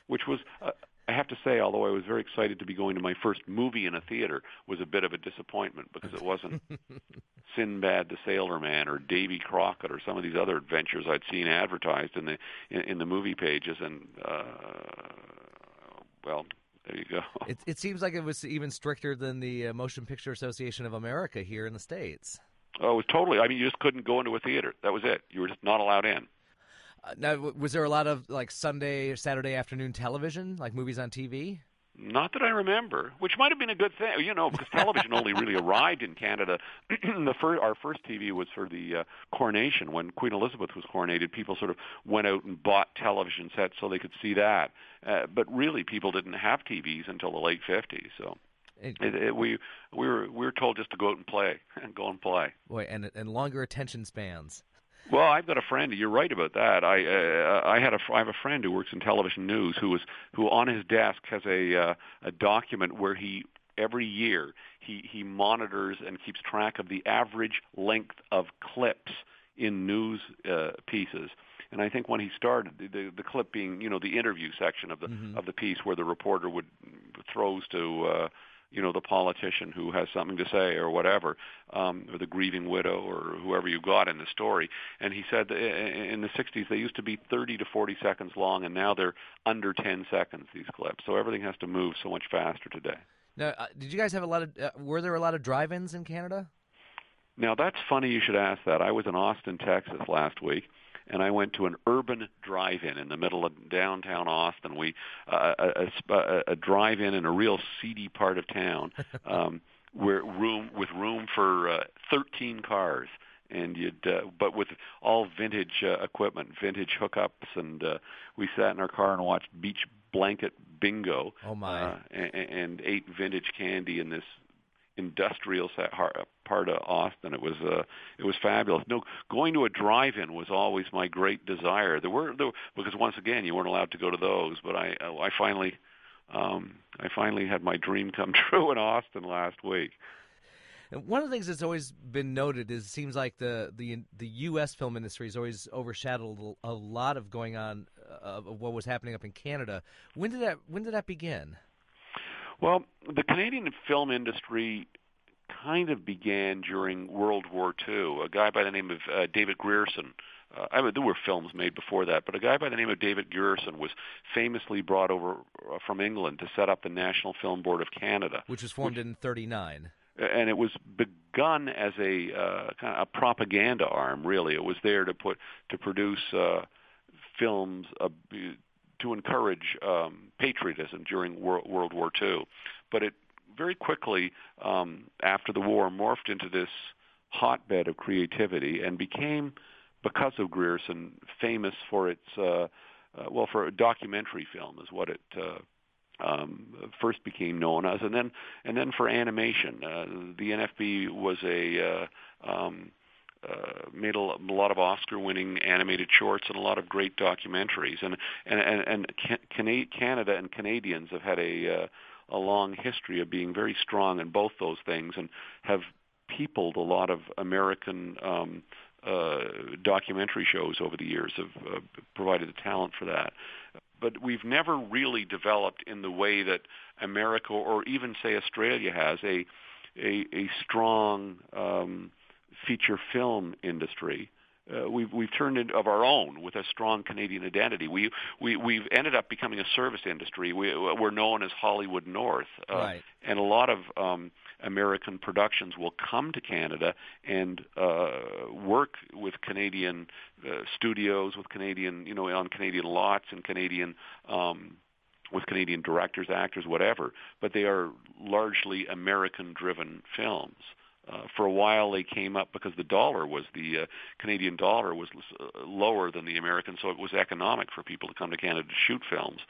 which was. Uh, I have to say, although I was very excited to be going to my first movie in a theater, was a bit of a disappointment because it wasn't <laughs> Sinbad the Sailor Man or Davy Crockett or some of these other adventures I'd seen advertised in the in, in the movie pages, and uh, well, there you go. <laughs> It, it seems like it was even stricter than the uh, Motion Picture Association of America here in the states. Oh, it was totally. I mean, you just couldn't go into a theater. That was it. You were just not allowed in. Uh, now, was there a lot of like Sunday, or Saturday afternoon television, like movies on TV? Not that I remember, which might have been a good thing, you know, because television only really arrived in Canada. <clears throat> the fir- our first TV was for the uh, coronation when Queen Elizabeth was coronated. People sort of went out and bought television sets so they could see that. Uh, but really, people didn't have TVs until the late '50s. So It- it, it, we we were we were told just to go out and play <laughs> and go and play. Boy, and and longer attention spans. Well, I've got a friend. You're right about that. I uh, I had a I have a friend who works in television news who was who on his desk has a uh, a document where he every year he he monitors and keeps track of the average length of clips in news uh, pieces. And I think when he started, the, the, the clip being you know the interview section of the of the piece where the reporter would throws to. Uh, you know the politician who has something to say or whatever um or the grieving widow or whoever you got in the story and he said that in the 60s they used to be 30 to 40 seconds long and now they're under 10 seconds these clips so everything has to move so much faster today Now, uh, did you guys have a lot of? Uh, were there a lot of drive-ins in Canada? Now that's funny you should ask that. I was in Austin, Texas last week, and I went to an urban drive-in in the middle of downtown Austin. We uh, a, a, a drive-in in a real seedy part of town, <laughs> um, where room with room for uh, 13 cars. And you'd, uh, but with all vintage uh, equipment, vintage hookups, and uh, we sat in our car and watched Beach blanket bingo. Oh my! Uh, and, and ate vintage candy in this industrial part of Austin. It was uh, it was fabulous. No, going to a drive-in was always my great desire. There were there, because once again you weren't allowed to go to those, but I I finally um, I finally had my dream come <laughs> true in Austin last week. And one of the things that's always been noted is it seems like the the the U.S. film industry has always overshadowed a lot of going on uh, of what was happening up in Canada. When did that when did that begin? Well, the Canadian film industry kind of began during World War II. A guy by the name of uh, David Grierson. Uh, I mean, there were films made before that, but a guy by the name of David Grierson was famously brought over uh, from England to set up the National Film Board of Canada, which was formed which, in '39 and it was begun as a uh, kind of a propaganda arm. Really, it was there to put to produce uh, films uh, to encourage um, patriotism during World, World War II. But it very quickly um, after the war morphed into this hotbed of creativity and became, because of Grierson, famous for its uh, uh, well for a documentary film is what it uh, um, first became known as, and then and then for animation, uh, the NFB was a uh, um, uh, made a, lot of Oscar-winning animated shorts and a lot of great documentaries, and and and, and Canada and Canadians have had a uh, a long history of being very strong in both those things, and have peopled a lot of American. Um, uh, documentary shows over the years have uh, provided the talent for that but we've never really developed in the way that America or even say Australia has a a, a strong um, feature film industry. Uh, we've we've turned into of our own with a strong Canadian identity. We we we've ended up becoming a service industry. We we're known as Hollywood North, uh, right. and a lot of um, American productions will come to Canada and uh, work with Canadian uh, studios, with Canadian, you know, on Canadian lots and Canadian. Um, with Canadian directors, actors, whatever, but they are largely American-driven films. Uh, for a while, they came up because the dollar was the uh, Canadian dollar was uh, lower than the American, so it was economic for people to come to Canada to shoot films.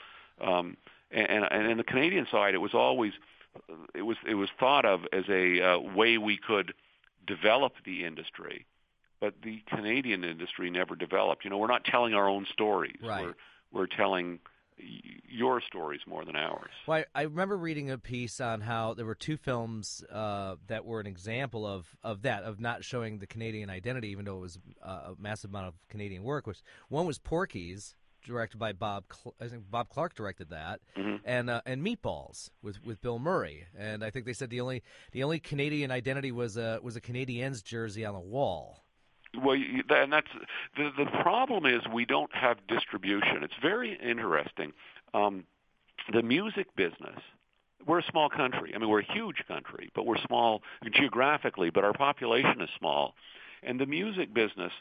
Um, and, and in the Canadian side, it was always it was it was thought of as a uh, way we could develop the industry, but the Canadian industry never developed. You know, we're not telling our own stories. Right. We're we're telling your stories more than ours. Well, I, I, remember reading a piece on how there were two films uh, that were an example of, of that, of not showing the Canadian identity, even though it was uh, a massive amount of Canadian work. Was one was Porky's, directed by Bob. Cl- I think Bob Clark directed that, mm-hmm. and uh, and Meatballs with with Bill Murray. And I think they said the only the only Canadian identity was a was a Canadiens jersey on the wall. Well, and that's the the problem is we don't have distribution. It's very interesting. Um, the music business. We're a small country. I mean, we're a huge country, but we're small geographically. But our population is small, and the music business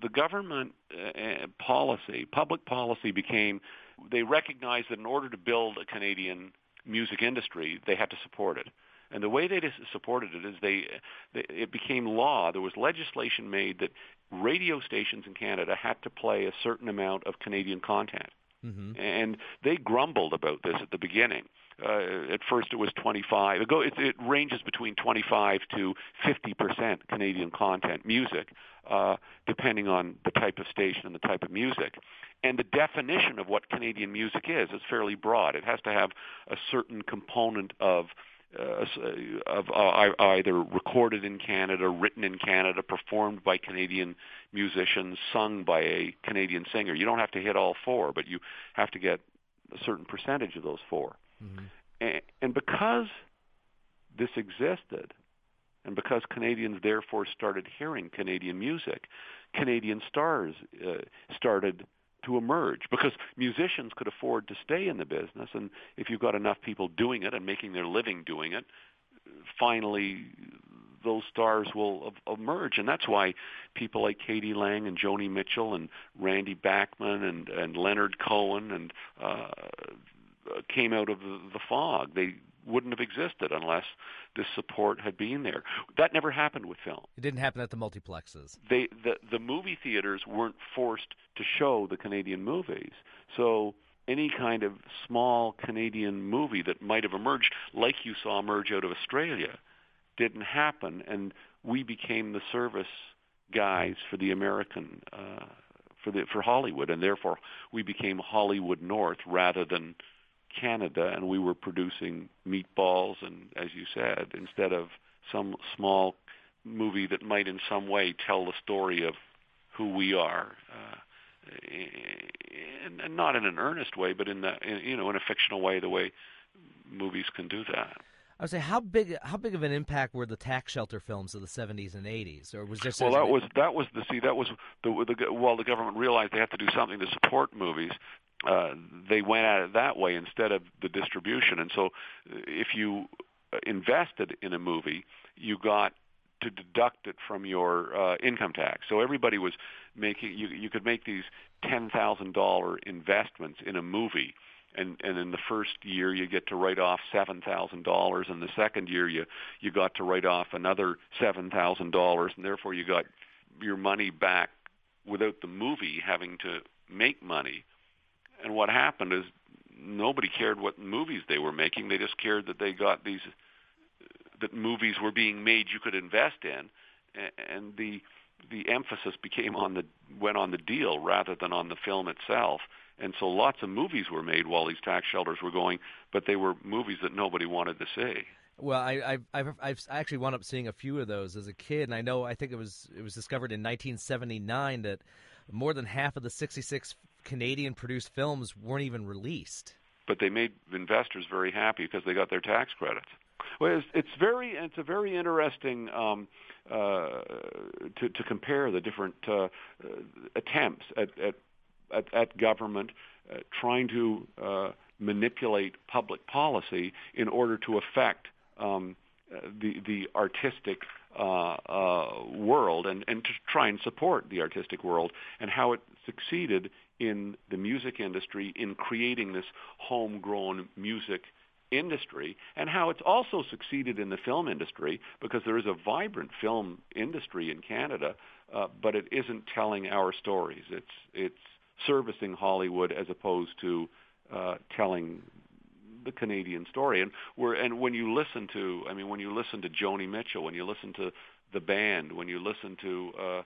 the government uh, policy, public policy became they recognized that in order to build a Canadian music industry, they had to support it. And the way they supported it is they, they it became law. There was legislation made that radio stations in Canada had to play a certain amount of Canadian content. Mm-hmm. And they grumbled about this at the beginning. Uh, at first, it was 25. It, go, it, it ranges between 25 to 50 percent Canadian content music, uh, depending on the type of station and the type of music. And the definition of what Canadian music is is fairly broad. It has to have a certain component of uh, of uh, either recorded in Canada, written in Canada, performed by Canadian musicians, sung by a Canadian singer. You don't have to hit all four, but you have to get a certain percentage of those 4 mm-hmm. and, and because this existed, and because Canadians therefore started hearing Canadian music, Canadian stars uh, started to emerge because musicians could afford to stay in the business and if you've got enough people doing it and making their living doing it finally those stars will emerge and that's why people like k.d. lang and joni mitchell and randy bachman and and leonard cohen and uh came out of the, the fog they wouldn't have existed unless this support had been there. That never happened with film. It didn't happen at the multiplexes. They the the movie theaters weren't forced to show the Canadian movies. So any kind of small Canadian movie that might have emerged, like you saw emerge out of Australia, didn't happen, and we became the service guys for the American uh, for the for Hollywood, and therefore we became Hollywood North rather than Canada, and we were producing meatballs and, as you said, instead of some small movie that might in some way tell the story of who we are. Uh, and, and not in an earnest way, but in the in, you know in a fictional way, the way movies can do that. I would say how big how big of an impact were the tax shelter films of the 70s and 80s, or was just well that was that was the see that was the, the while the government realized they had to do something to support movies, uh, they went at it that way instead of the distribution, and so if you invested in a movie, you got to deduct it from your uh, income tax. So everybody was making you you could make these ten thousand dollar investments in a movie and and in the first year you get to write off seven thousand dollars and the second year you you got to write off another seven thousand dollars and therefore you got your money back without the movie having to make money and what happened is nobody cared what movies they were making. They just cared that they got these that movies were being made you could invest in. And the the emphasis became on the went on the deal rather than on the film itself. And so lots of movies were made while these tax shelters were going, but they were movies that nobody wanted to see. Well, I, I've, I've actually wound up seeing a few of those as a kid, and I know I think it was it was discovered in 1979 that more than half of the 66 Canadian produced films weren't even released. But they made investors very happy because they got their tax credits. Well, it's, it's very it's a very interesting um, uh, to to compare the different uh, attempts at, at at, at government uh, trying to uh, manipulate public policy in order to affect um, the the artistic uh, uh, world and, and to try and support the artistic world and how it succeeded in the music industry in creating this homegrown music industry and how it's also succeeded in the film industry because there is a vibrant film industry in Canada, uh, but it isn't telling our stories. It's it's servicing Hollywood as opposed to uh, telling the Canadian story. And we're and when you listen to, I mean, when you listen to Joni Mitchell, when you listen to the band, when you listen to uh,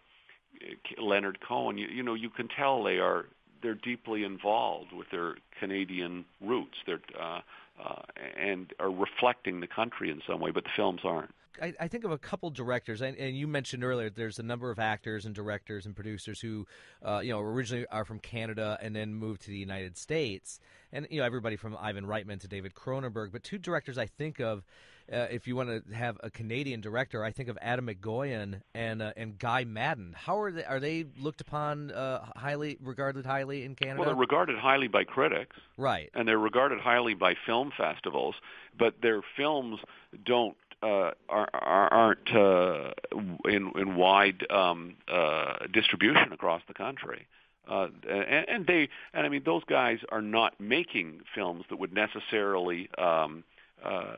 Leonard Cohen, you, you know, you can tell they are they're deeply involved with their Canadian roots. They're uh, uh, and are reflecting the country in some way, but the films aren't. I, I, think of a couple directors, and, and, you mentioned earlier there's a number of actors and directors and producers who, uh, you know, originally are from Canada and then moved to the United States, and you know everybody from Ivan Reitman to David Cronenberg. But two directors I think of, uh, if you want to have a Canadian director, I think of Atom Egoyan and uh, and Guy Maddin. How are they? Are they looked upon uh, highly, regarded highly in Canada? Well, they're regarded highly by critics, right? And they're regarded highly by film festivals, but their films don't uh, are, aren't uh, in, in wide um, uh, distribution across the country. Uh, and, and they, and I mean, those guys are not making films that would necessarily um, uh,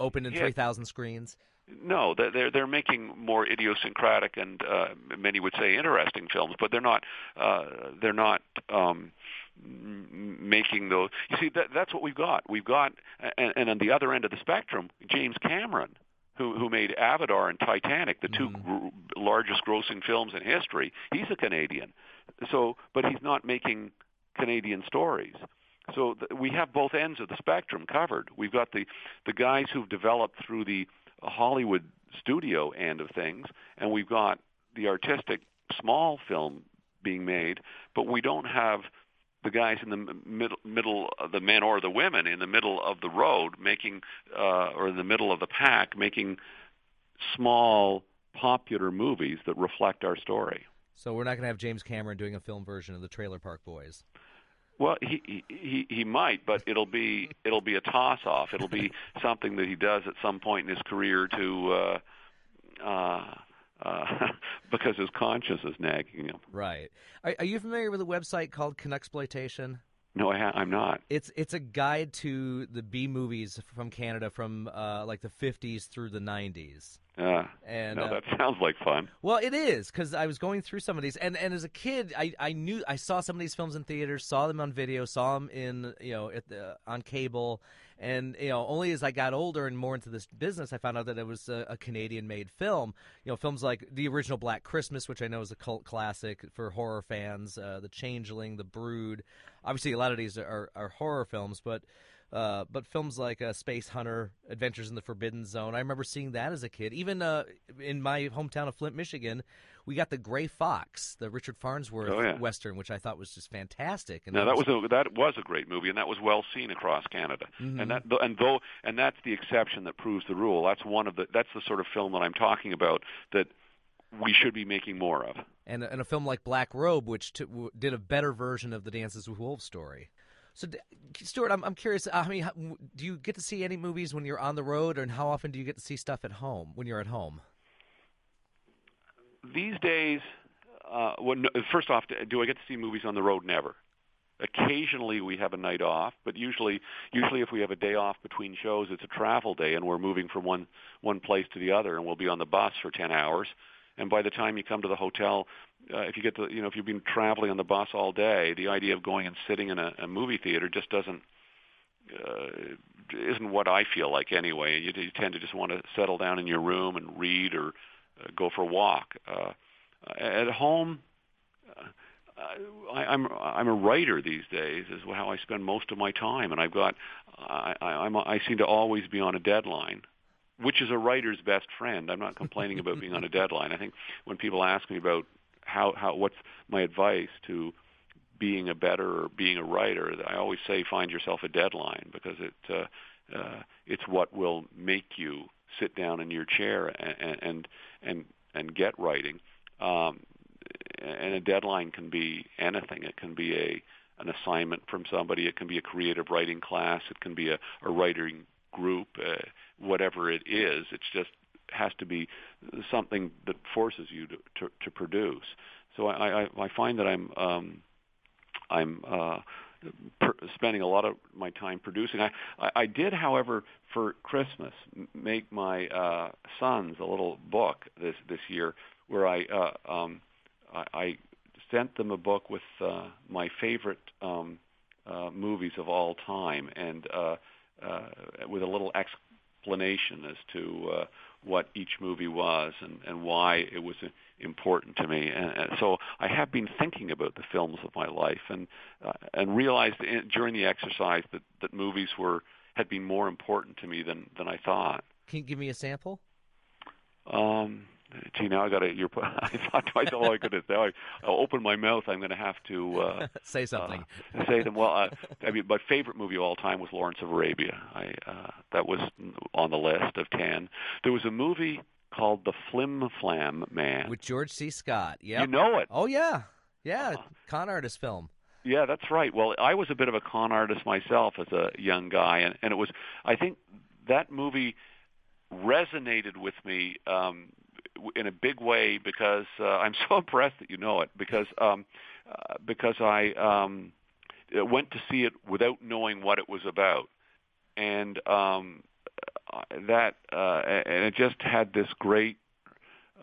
open in three thousand screens. No, they're they're making more idiosyncratic and uh, many would say interesting films, but they're not uh, they're not um, making those. You see, that that's what we've got. We've got, and, and on the other end of the spectrum, James Cameron who who made Avatar and Titanic, the 2 mm-hmm. gr- largest grossing films in history. He's a Canadian, so but he's not making Canadian stories. So th- we have both ends of the spectrum covered. We've got the the guys who've developed through the Hollywood studio end of things, and we've got the artistic small film being made, but we don't have the guys in the middle, middle the men or the women in the middle of the road making, uh, or in the middle of the pack making small popular movies that reflect our story. So we're not going to have James Cameron doing a film version of the Trailer Park Boys. Well, he he he might, but it'll be it'll be a toss off. It'll be <laughs> something that he does at some point in his career to uh uh <laughs> uh, because his conscience is nagging him. Right. Are, are you familiar with a website called Canuxploitation? No, I ha- I'm not. It's it's a guide to the B movies from Canada from uh, like the 50s through the 90s. Yeah. And no, uh, that sounds like fun. Well, it is because I was going through some of these, and, and as a kid, I, I knew I saw some of these films in theaters, saw them on video, saw them in you know at the, on cable, and you know only as I got older and more into this business, I found out that it was a, a Canadian-made film. You know, films like the original Black Christmas, which I know is a cult classic for horror fans, uh, The Changeling, The Brood. Obviously, a lot of these are, are horror films, but uh, but films like uh, Space Hunter, Adventures in the Forbidden Zone, I remember seeing that as a kid. Even uh, in my hometown of Flint, Michigan, we got the Gray Fox, the Richard Farnsworth Oh, yeah. western, which I thought was just fantastic. And No, that was a that was a great movie, and that was well seen across Canada. Mm-hmm. And that and though and that's the exception that proves the rule. That's one of the that's the sort of film that I'm talking about that we should be making more of. and, and a film like Black Robe, which t- w- did a better version of the Dances with Wolves story. So, Stuart, I'm, I'm curious. I mean, do you get to see any movies when you're on the road, and how often do you get to see stuff at home when you're at home? These days, uh, no, first off, do I get to see movies on the road? Never. Occasionally, we have a night off, but usually, usually if we have a day off between shows, it's a travel day, and we're moving from one one place to the other, and we'll be on the bus for ten hours. And by the time you come to the hotel, uh, if you get the, you know, if you've been traveling on the bus all day, the idea of going and sitting in a, a movie theater just doesn't uh, isn't what I feel like anyway. You, you tend to just want to settle down in your room and read or go for a walk. Uh, at home, uh, I, I'm I'm a writer these days. Is how I spend most of my time, and I've got I, I, I'm I seem to always be on a deadline which is a writer's best friend. I'm not complaining about being on a <laughs> deadline. I think when people ask me about how how what's my advice to being a better or being a writer, I always say find yourself a deadline because it uh, uh, it's what will make you sit down in your chair and and and, and get writing. Um, and a deadline can be anything. It can be a an assignment from somebody. It can be a creative writing class. It can be a, a writing group. Uh, whatever it is, it's just has to be something that forces you to to, to produce. So I, I I find that I'm um, I'm uh, per, spending a lot of my time producing. I, I I did, however, for Christmas make my uh, sons a little book this this year where I uh, um, I, I sent them a book with uh, my favorite um, uh, movies of all time and uh, uh, with a little explanation as to uh, what each movie was and, and why it was important to me. And, and so I have been thinking about the films of my life and uh, and realized in, during the exercise that, that movies were had been more important to me than, than I thought. Can you give me a sample? Um, gee, now I got to. <laughs> I thought to myself, oh, I goodness, now I, I'll open my mouth. I'm going to have to uh, <laughs> Say something. Uh, <laughs> say them. Well, uh, I mean, my favorite movie of all time was Lawrence of Arabia. I uh, that was on the list of ten. There was a movie called The Flim Flam Man. With George C. Scott. Yeah. You know it. Oh yeah, yeah. Con artist film. Yeah, that's right. Well, I was a bit of a con artist myself as a young guy, and, and it was. I think that movie resonated with me um, in a big way because uh, I'm <laughs> so impressed that you know it because um, uh, because I um, went to see it without knowing what it was about, and um, that uh, and it just had this great.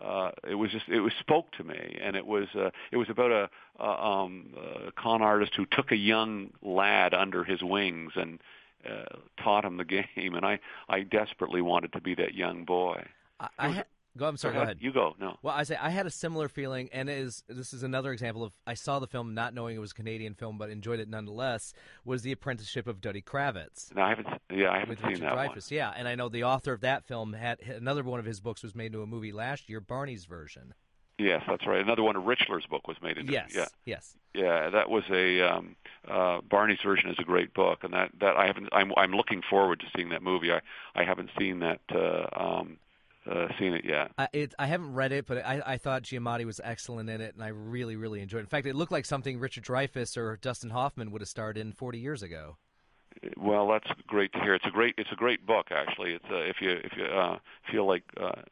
Uh, it was just it was spoke to me, and it was uh, it was about a, a, um, a con artist who took a young lad under his wings and uh, taught him the <laughs> game, and I I desperately wanted to be that young boy. I, I ha- go. I'm sorry. Go ahead. You go. No. Well, I say I had a similar feeling, and is this is another example of I saw the film not knowing it was a Canadian film, but enjoyed it nonetheless. Was the Apprenticeship of Duddy Kravitz No, I haven't. Yeah, I haven't with seen Richard that one. Yeah, and I know the author of that film had another one of his books was made into a movie last year, Barney's version. Yes, that's right. Another one of Richler's book was made into. Yes. Yeah. Yes. Yeah, that was a um, uh, Barney's version is a great book, and that that I haven't. I'm I'm looking forward to seeing that movie. I I haven't seen that. Uh, um, uh, seen it yet. I, it, I haven't read it, but I, I thought Giamatti was excellent in it, and I really, really enjoyed it. In fact, it looked like something Richard Dreyfuss or Dustin Hoffman would have starred in 40 years ago. Well, that's great to hear. It's a great it's a great book actually. It's uh, if you if you uh, feel like uh,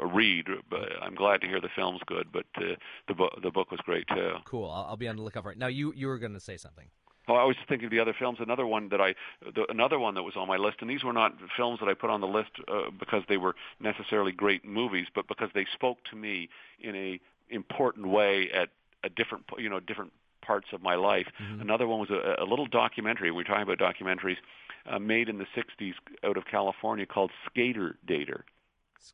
a read, but I'm glad to hear the film's good. But uh, the book the book was great too. Cool. I'll, I'll be on the lookout for it. Now, you you were going to say something. Oh, I was thinking of the other films. Another one that I, the, another one that was on my list, and these were not films that I put on the list uh, because they were necessarily great movies, but because they spoke to me in a important way at a different, you know, different parts of my life. Mm-hmm. Another one was a, a little documentary. We are talking about documentaries uh, made in the '60s out of California called Skater Dater,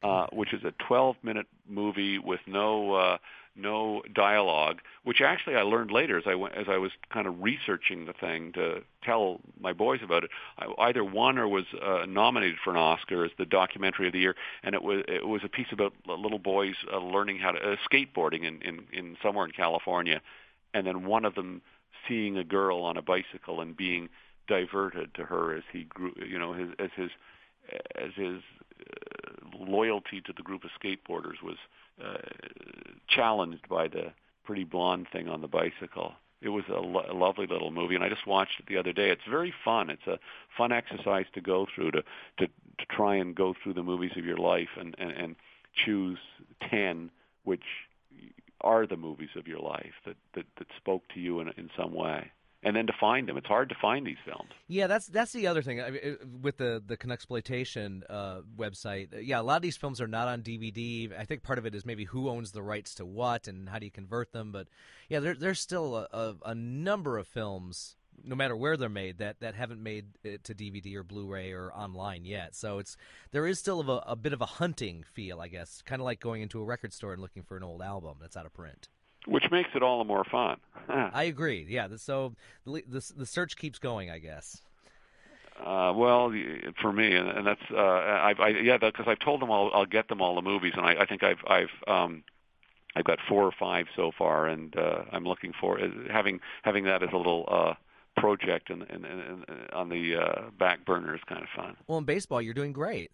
uh, which is a 12-minute movie with no uh, no dialogue, which actually I learned later as I went, as I was kind of researching the thing to tell my boys about it. I either won or was uh, nominated for an Oscar as the documentary of the year, and it was it was a piece about little boys uh, learning how to uh, skateboarding in, in in somewhere in California, and then one of them seeing a girl on a bicycle and being diverted to her as he grew, you know, his as his as his uh, loyalty to the group of skateboarders was uh, challenged by the pretty blonde thing on the bicycle. It was a, lo- a lovely little movie, and I just watched it the other day. It's very fun. It's a fun exercise to go through to to, to try and go through the movies of your life and, and, and choose ten which are the movies of your life that, that, that spoke to you in, in some way and then to find them. It's hard to find these films. Yeah, that's that's the other thing I mean, with the the Canuxploitation uh, website. Yeah, a lot of these films are not on DVD. I think part of it is maybe who owns the rights to what and how do you convert them. But yeah, there, there's still a, a, a number of films, no matter where they're made, that, that haven't made it to DVD or Blu-ray or online yet. So it's there is still a, a bit of a hunting feel, I guess, kind of like going into a record store and looking for an old album that's out of print which makes it all the more fun. <laughs> I agree. Yeah. So the, the, the search keeps going, I guess. Uh, well, for me, and, and that's uh, I've I, yeah, because I've told them I'll I'll get them all the movies, and I, I think I've I've um, I've got four or five so far, and uh, I'm looking for uh, having having that as a little uh, project and, and, and, and on the uh, back burner is kind of fun. Well, in baseball, you're doing great.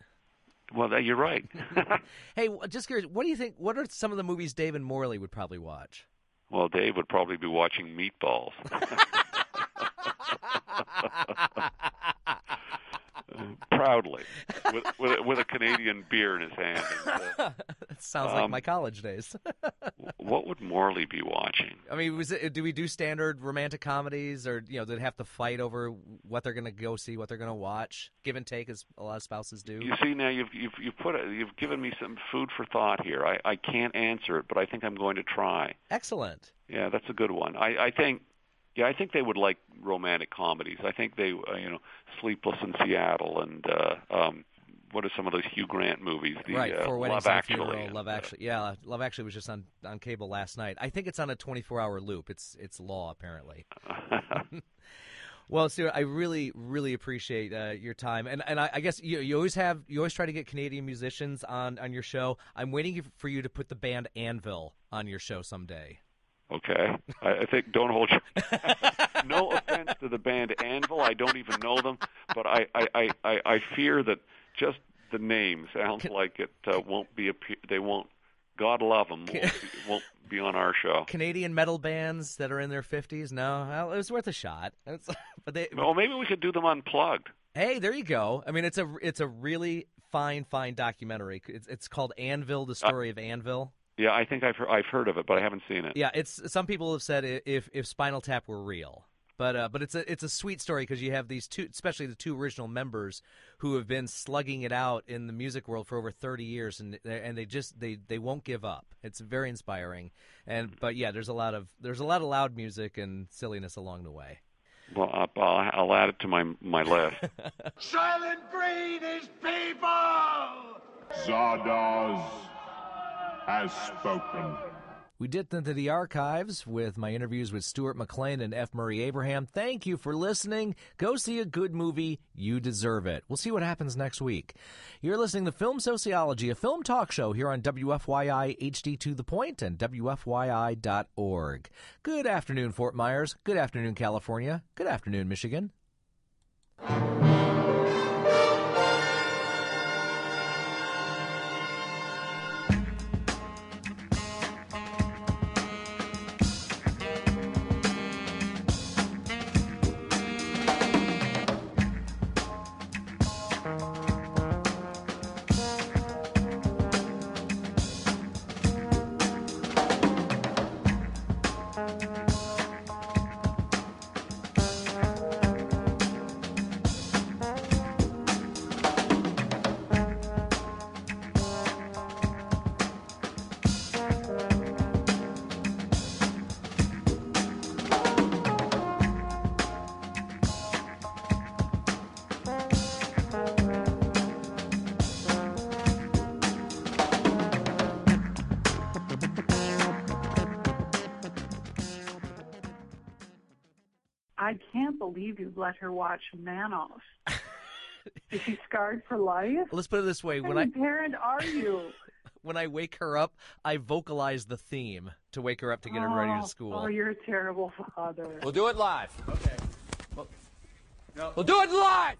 Well, you're right. <laughs> hey, just curious, what do you think? What are some of the movies Dave and Morley would probably watch? Well, Dave would probably be watching Meatballs. <laughs> <laughs> Proudly, with, with, with, a Canadian beer in his hand. And, <laughs> sounds um, like my college days. <laughs> what would Morley be watching? I mean, was it, do we do standard romantic comedies, or you know, do they have to fight over what they're going to go see, what they're going to watch, give and take, as a lot of spouses do? You see, now you've you've you've put it, you've given me some food for thought here. I I can't answer it, but I think I'm going to try. Excellent. Yeah, that's a good one. I I think yeah, I think they would like romantic comedies. I think they, uh, you know, Sleepless in Seattle and uh, um, what are some of those Hugh Grant movies? The, right, uh, Love Actually. Love Actually, yeah, Love Actually was just on on cable last night. I think it's on a 24 hour loop. It's it's law apparently. <laughs> <laughs> well, Stuart, I really really appreciate uh, your time, and and I, I, guess you you always have you always try to get Canadian musicians on on your show. I'm waiting for you to put the band Anvil on your show someday. Okay, I, I think don't hold your. <laughs> no offense to the band Anvil, I don't even know them, but I I I, I I fear that just the name sounds like it uh, won't be. a They won't. God love them. Won't be, <laughs> won't be on our show. Canadian metal bands that are in their fifties. No, well, it was worth a shot. It's, <laughs> but they. Well, maybe we could do them unplugged. Hey, there you go. I mean, it's a it's a really fine fine documentary. It's it's called Anvil: The Story uh, of Anvil. Yeah, I think I've heard, I've heard of it, but I haven't seen it. Yeah, it's some people have said if if Spinal Tap were real, but uh, but it's a it's a sweet story because you have these two, especially the two original members who have been slugging it out in the music world for over thirty years, and and they just they they won't give up. It's very inspiring, and but yeah, there's a lot of there's a lot of loud music and silliness along the way. Well, I'll, I'll add it to my my list. <laughs> Soylent Green is people. Zardoz has spoken. We dipped into the archives with my interviews with Stuart McLean and F. Murray Abraham. Thank you for listening. Go see a good movie. You deserve it. We'll see what happens next week. You're listening to Film Sociology, a film talk show here on WFYI HD to the point and WFYI.org. Good afternoon, Fort Myers. Good afternoon, California. Good afternoon, Michigan. Can't believe you let her watch Manos. <laughs> Is she scarred for life? Let's put it this way: What when I parent are you? <laughs> when I wake her up, I vocalize the theme to wake her up to get her ready Oh, to school. Oh, you're a terrible father. We'll do it live. Okay. No, We'll do it live.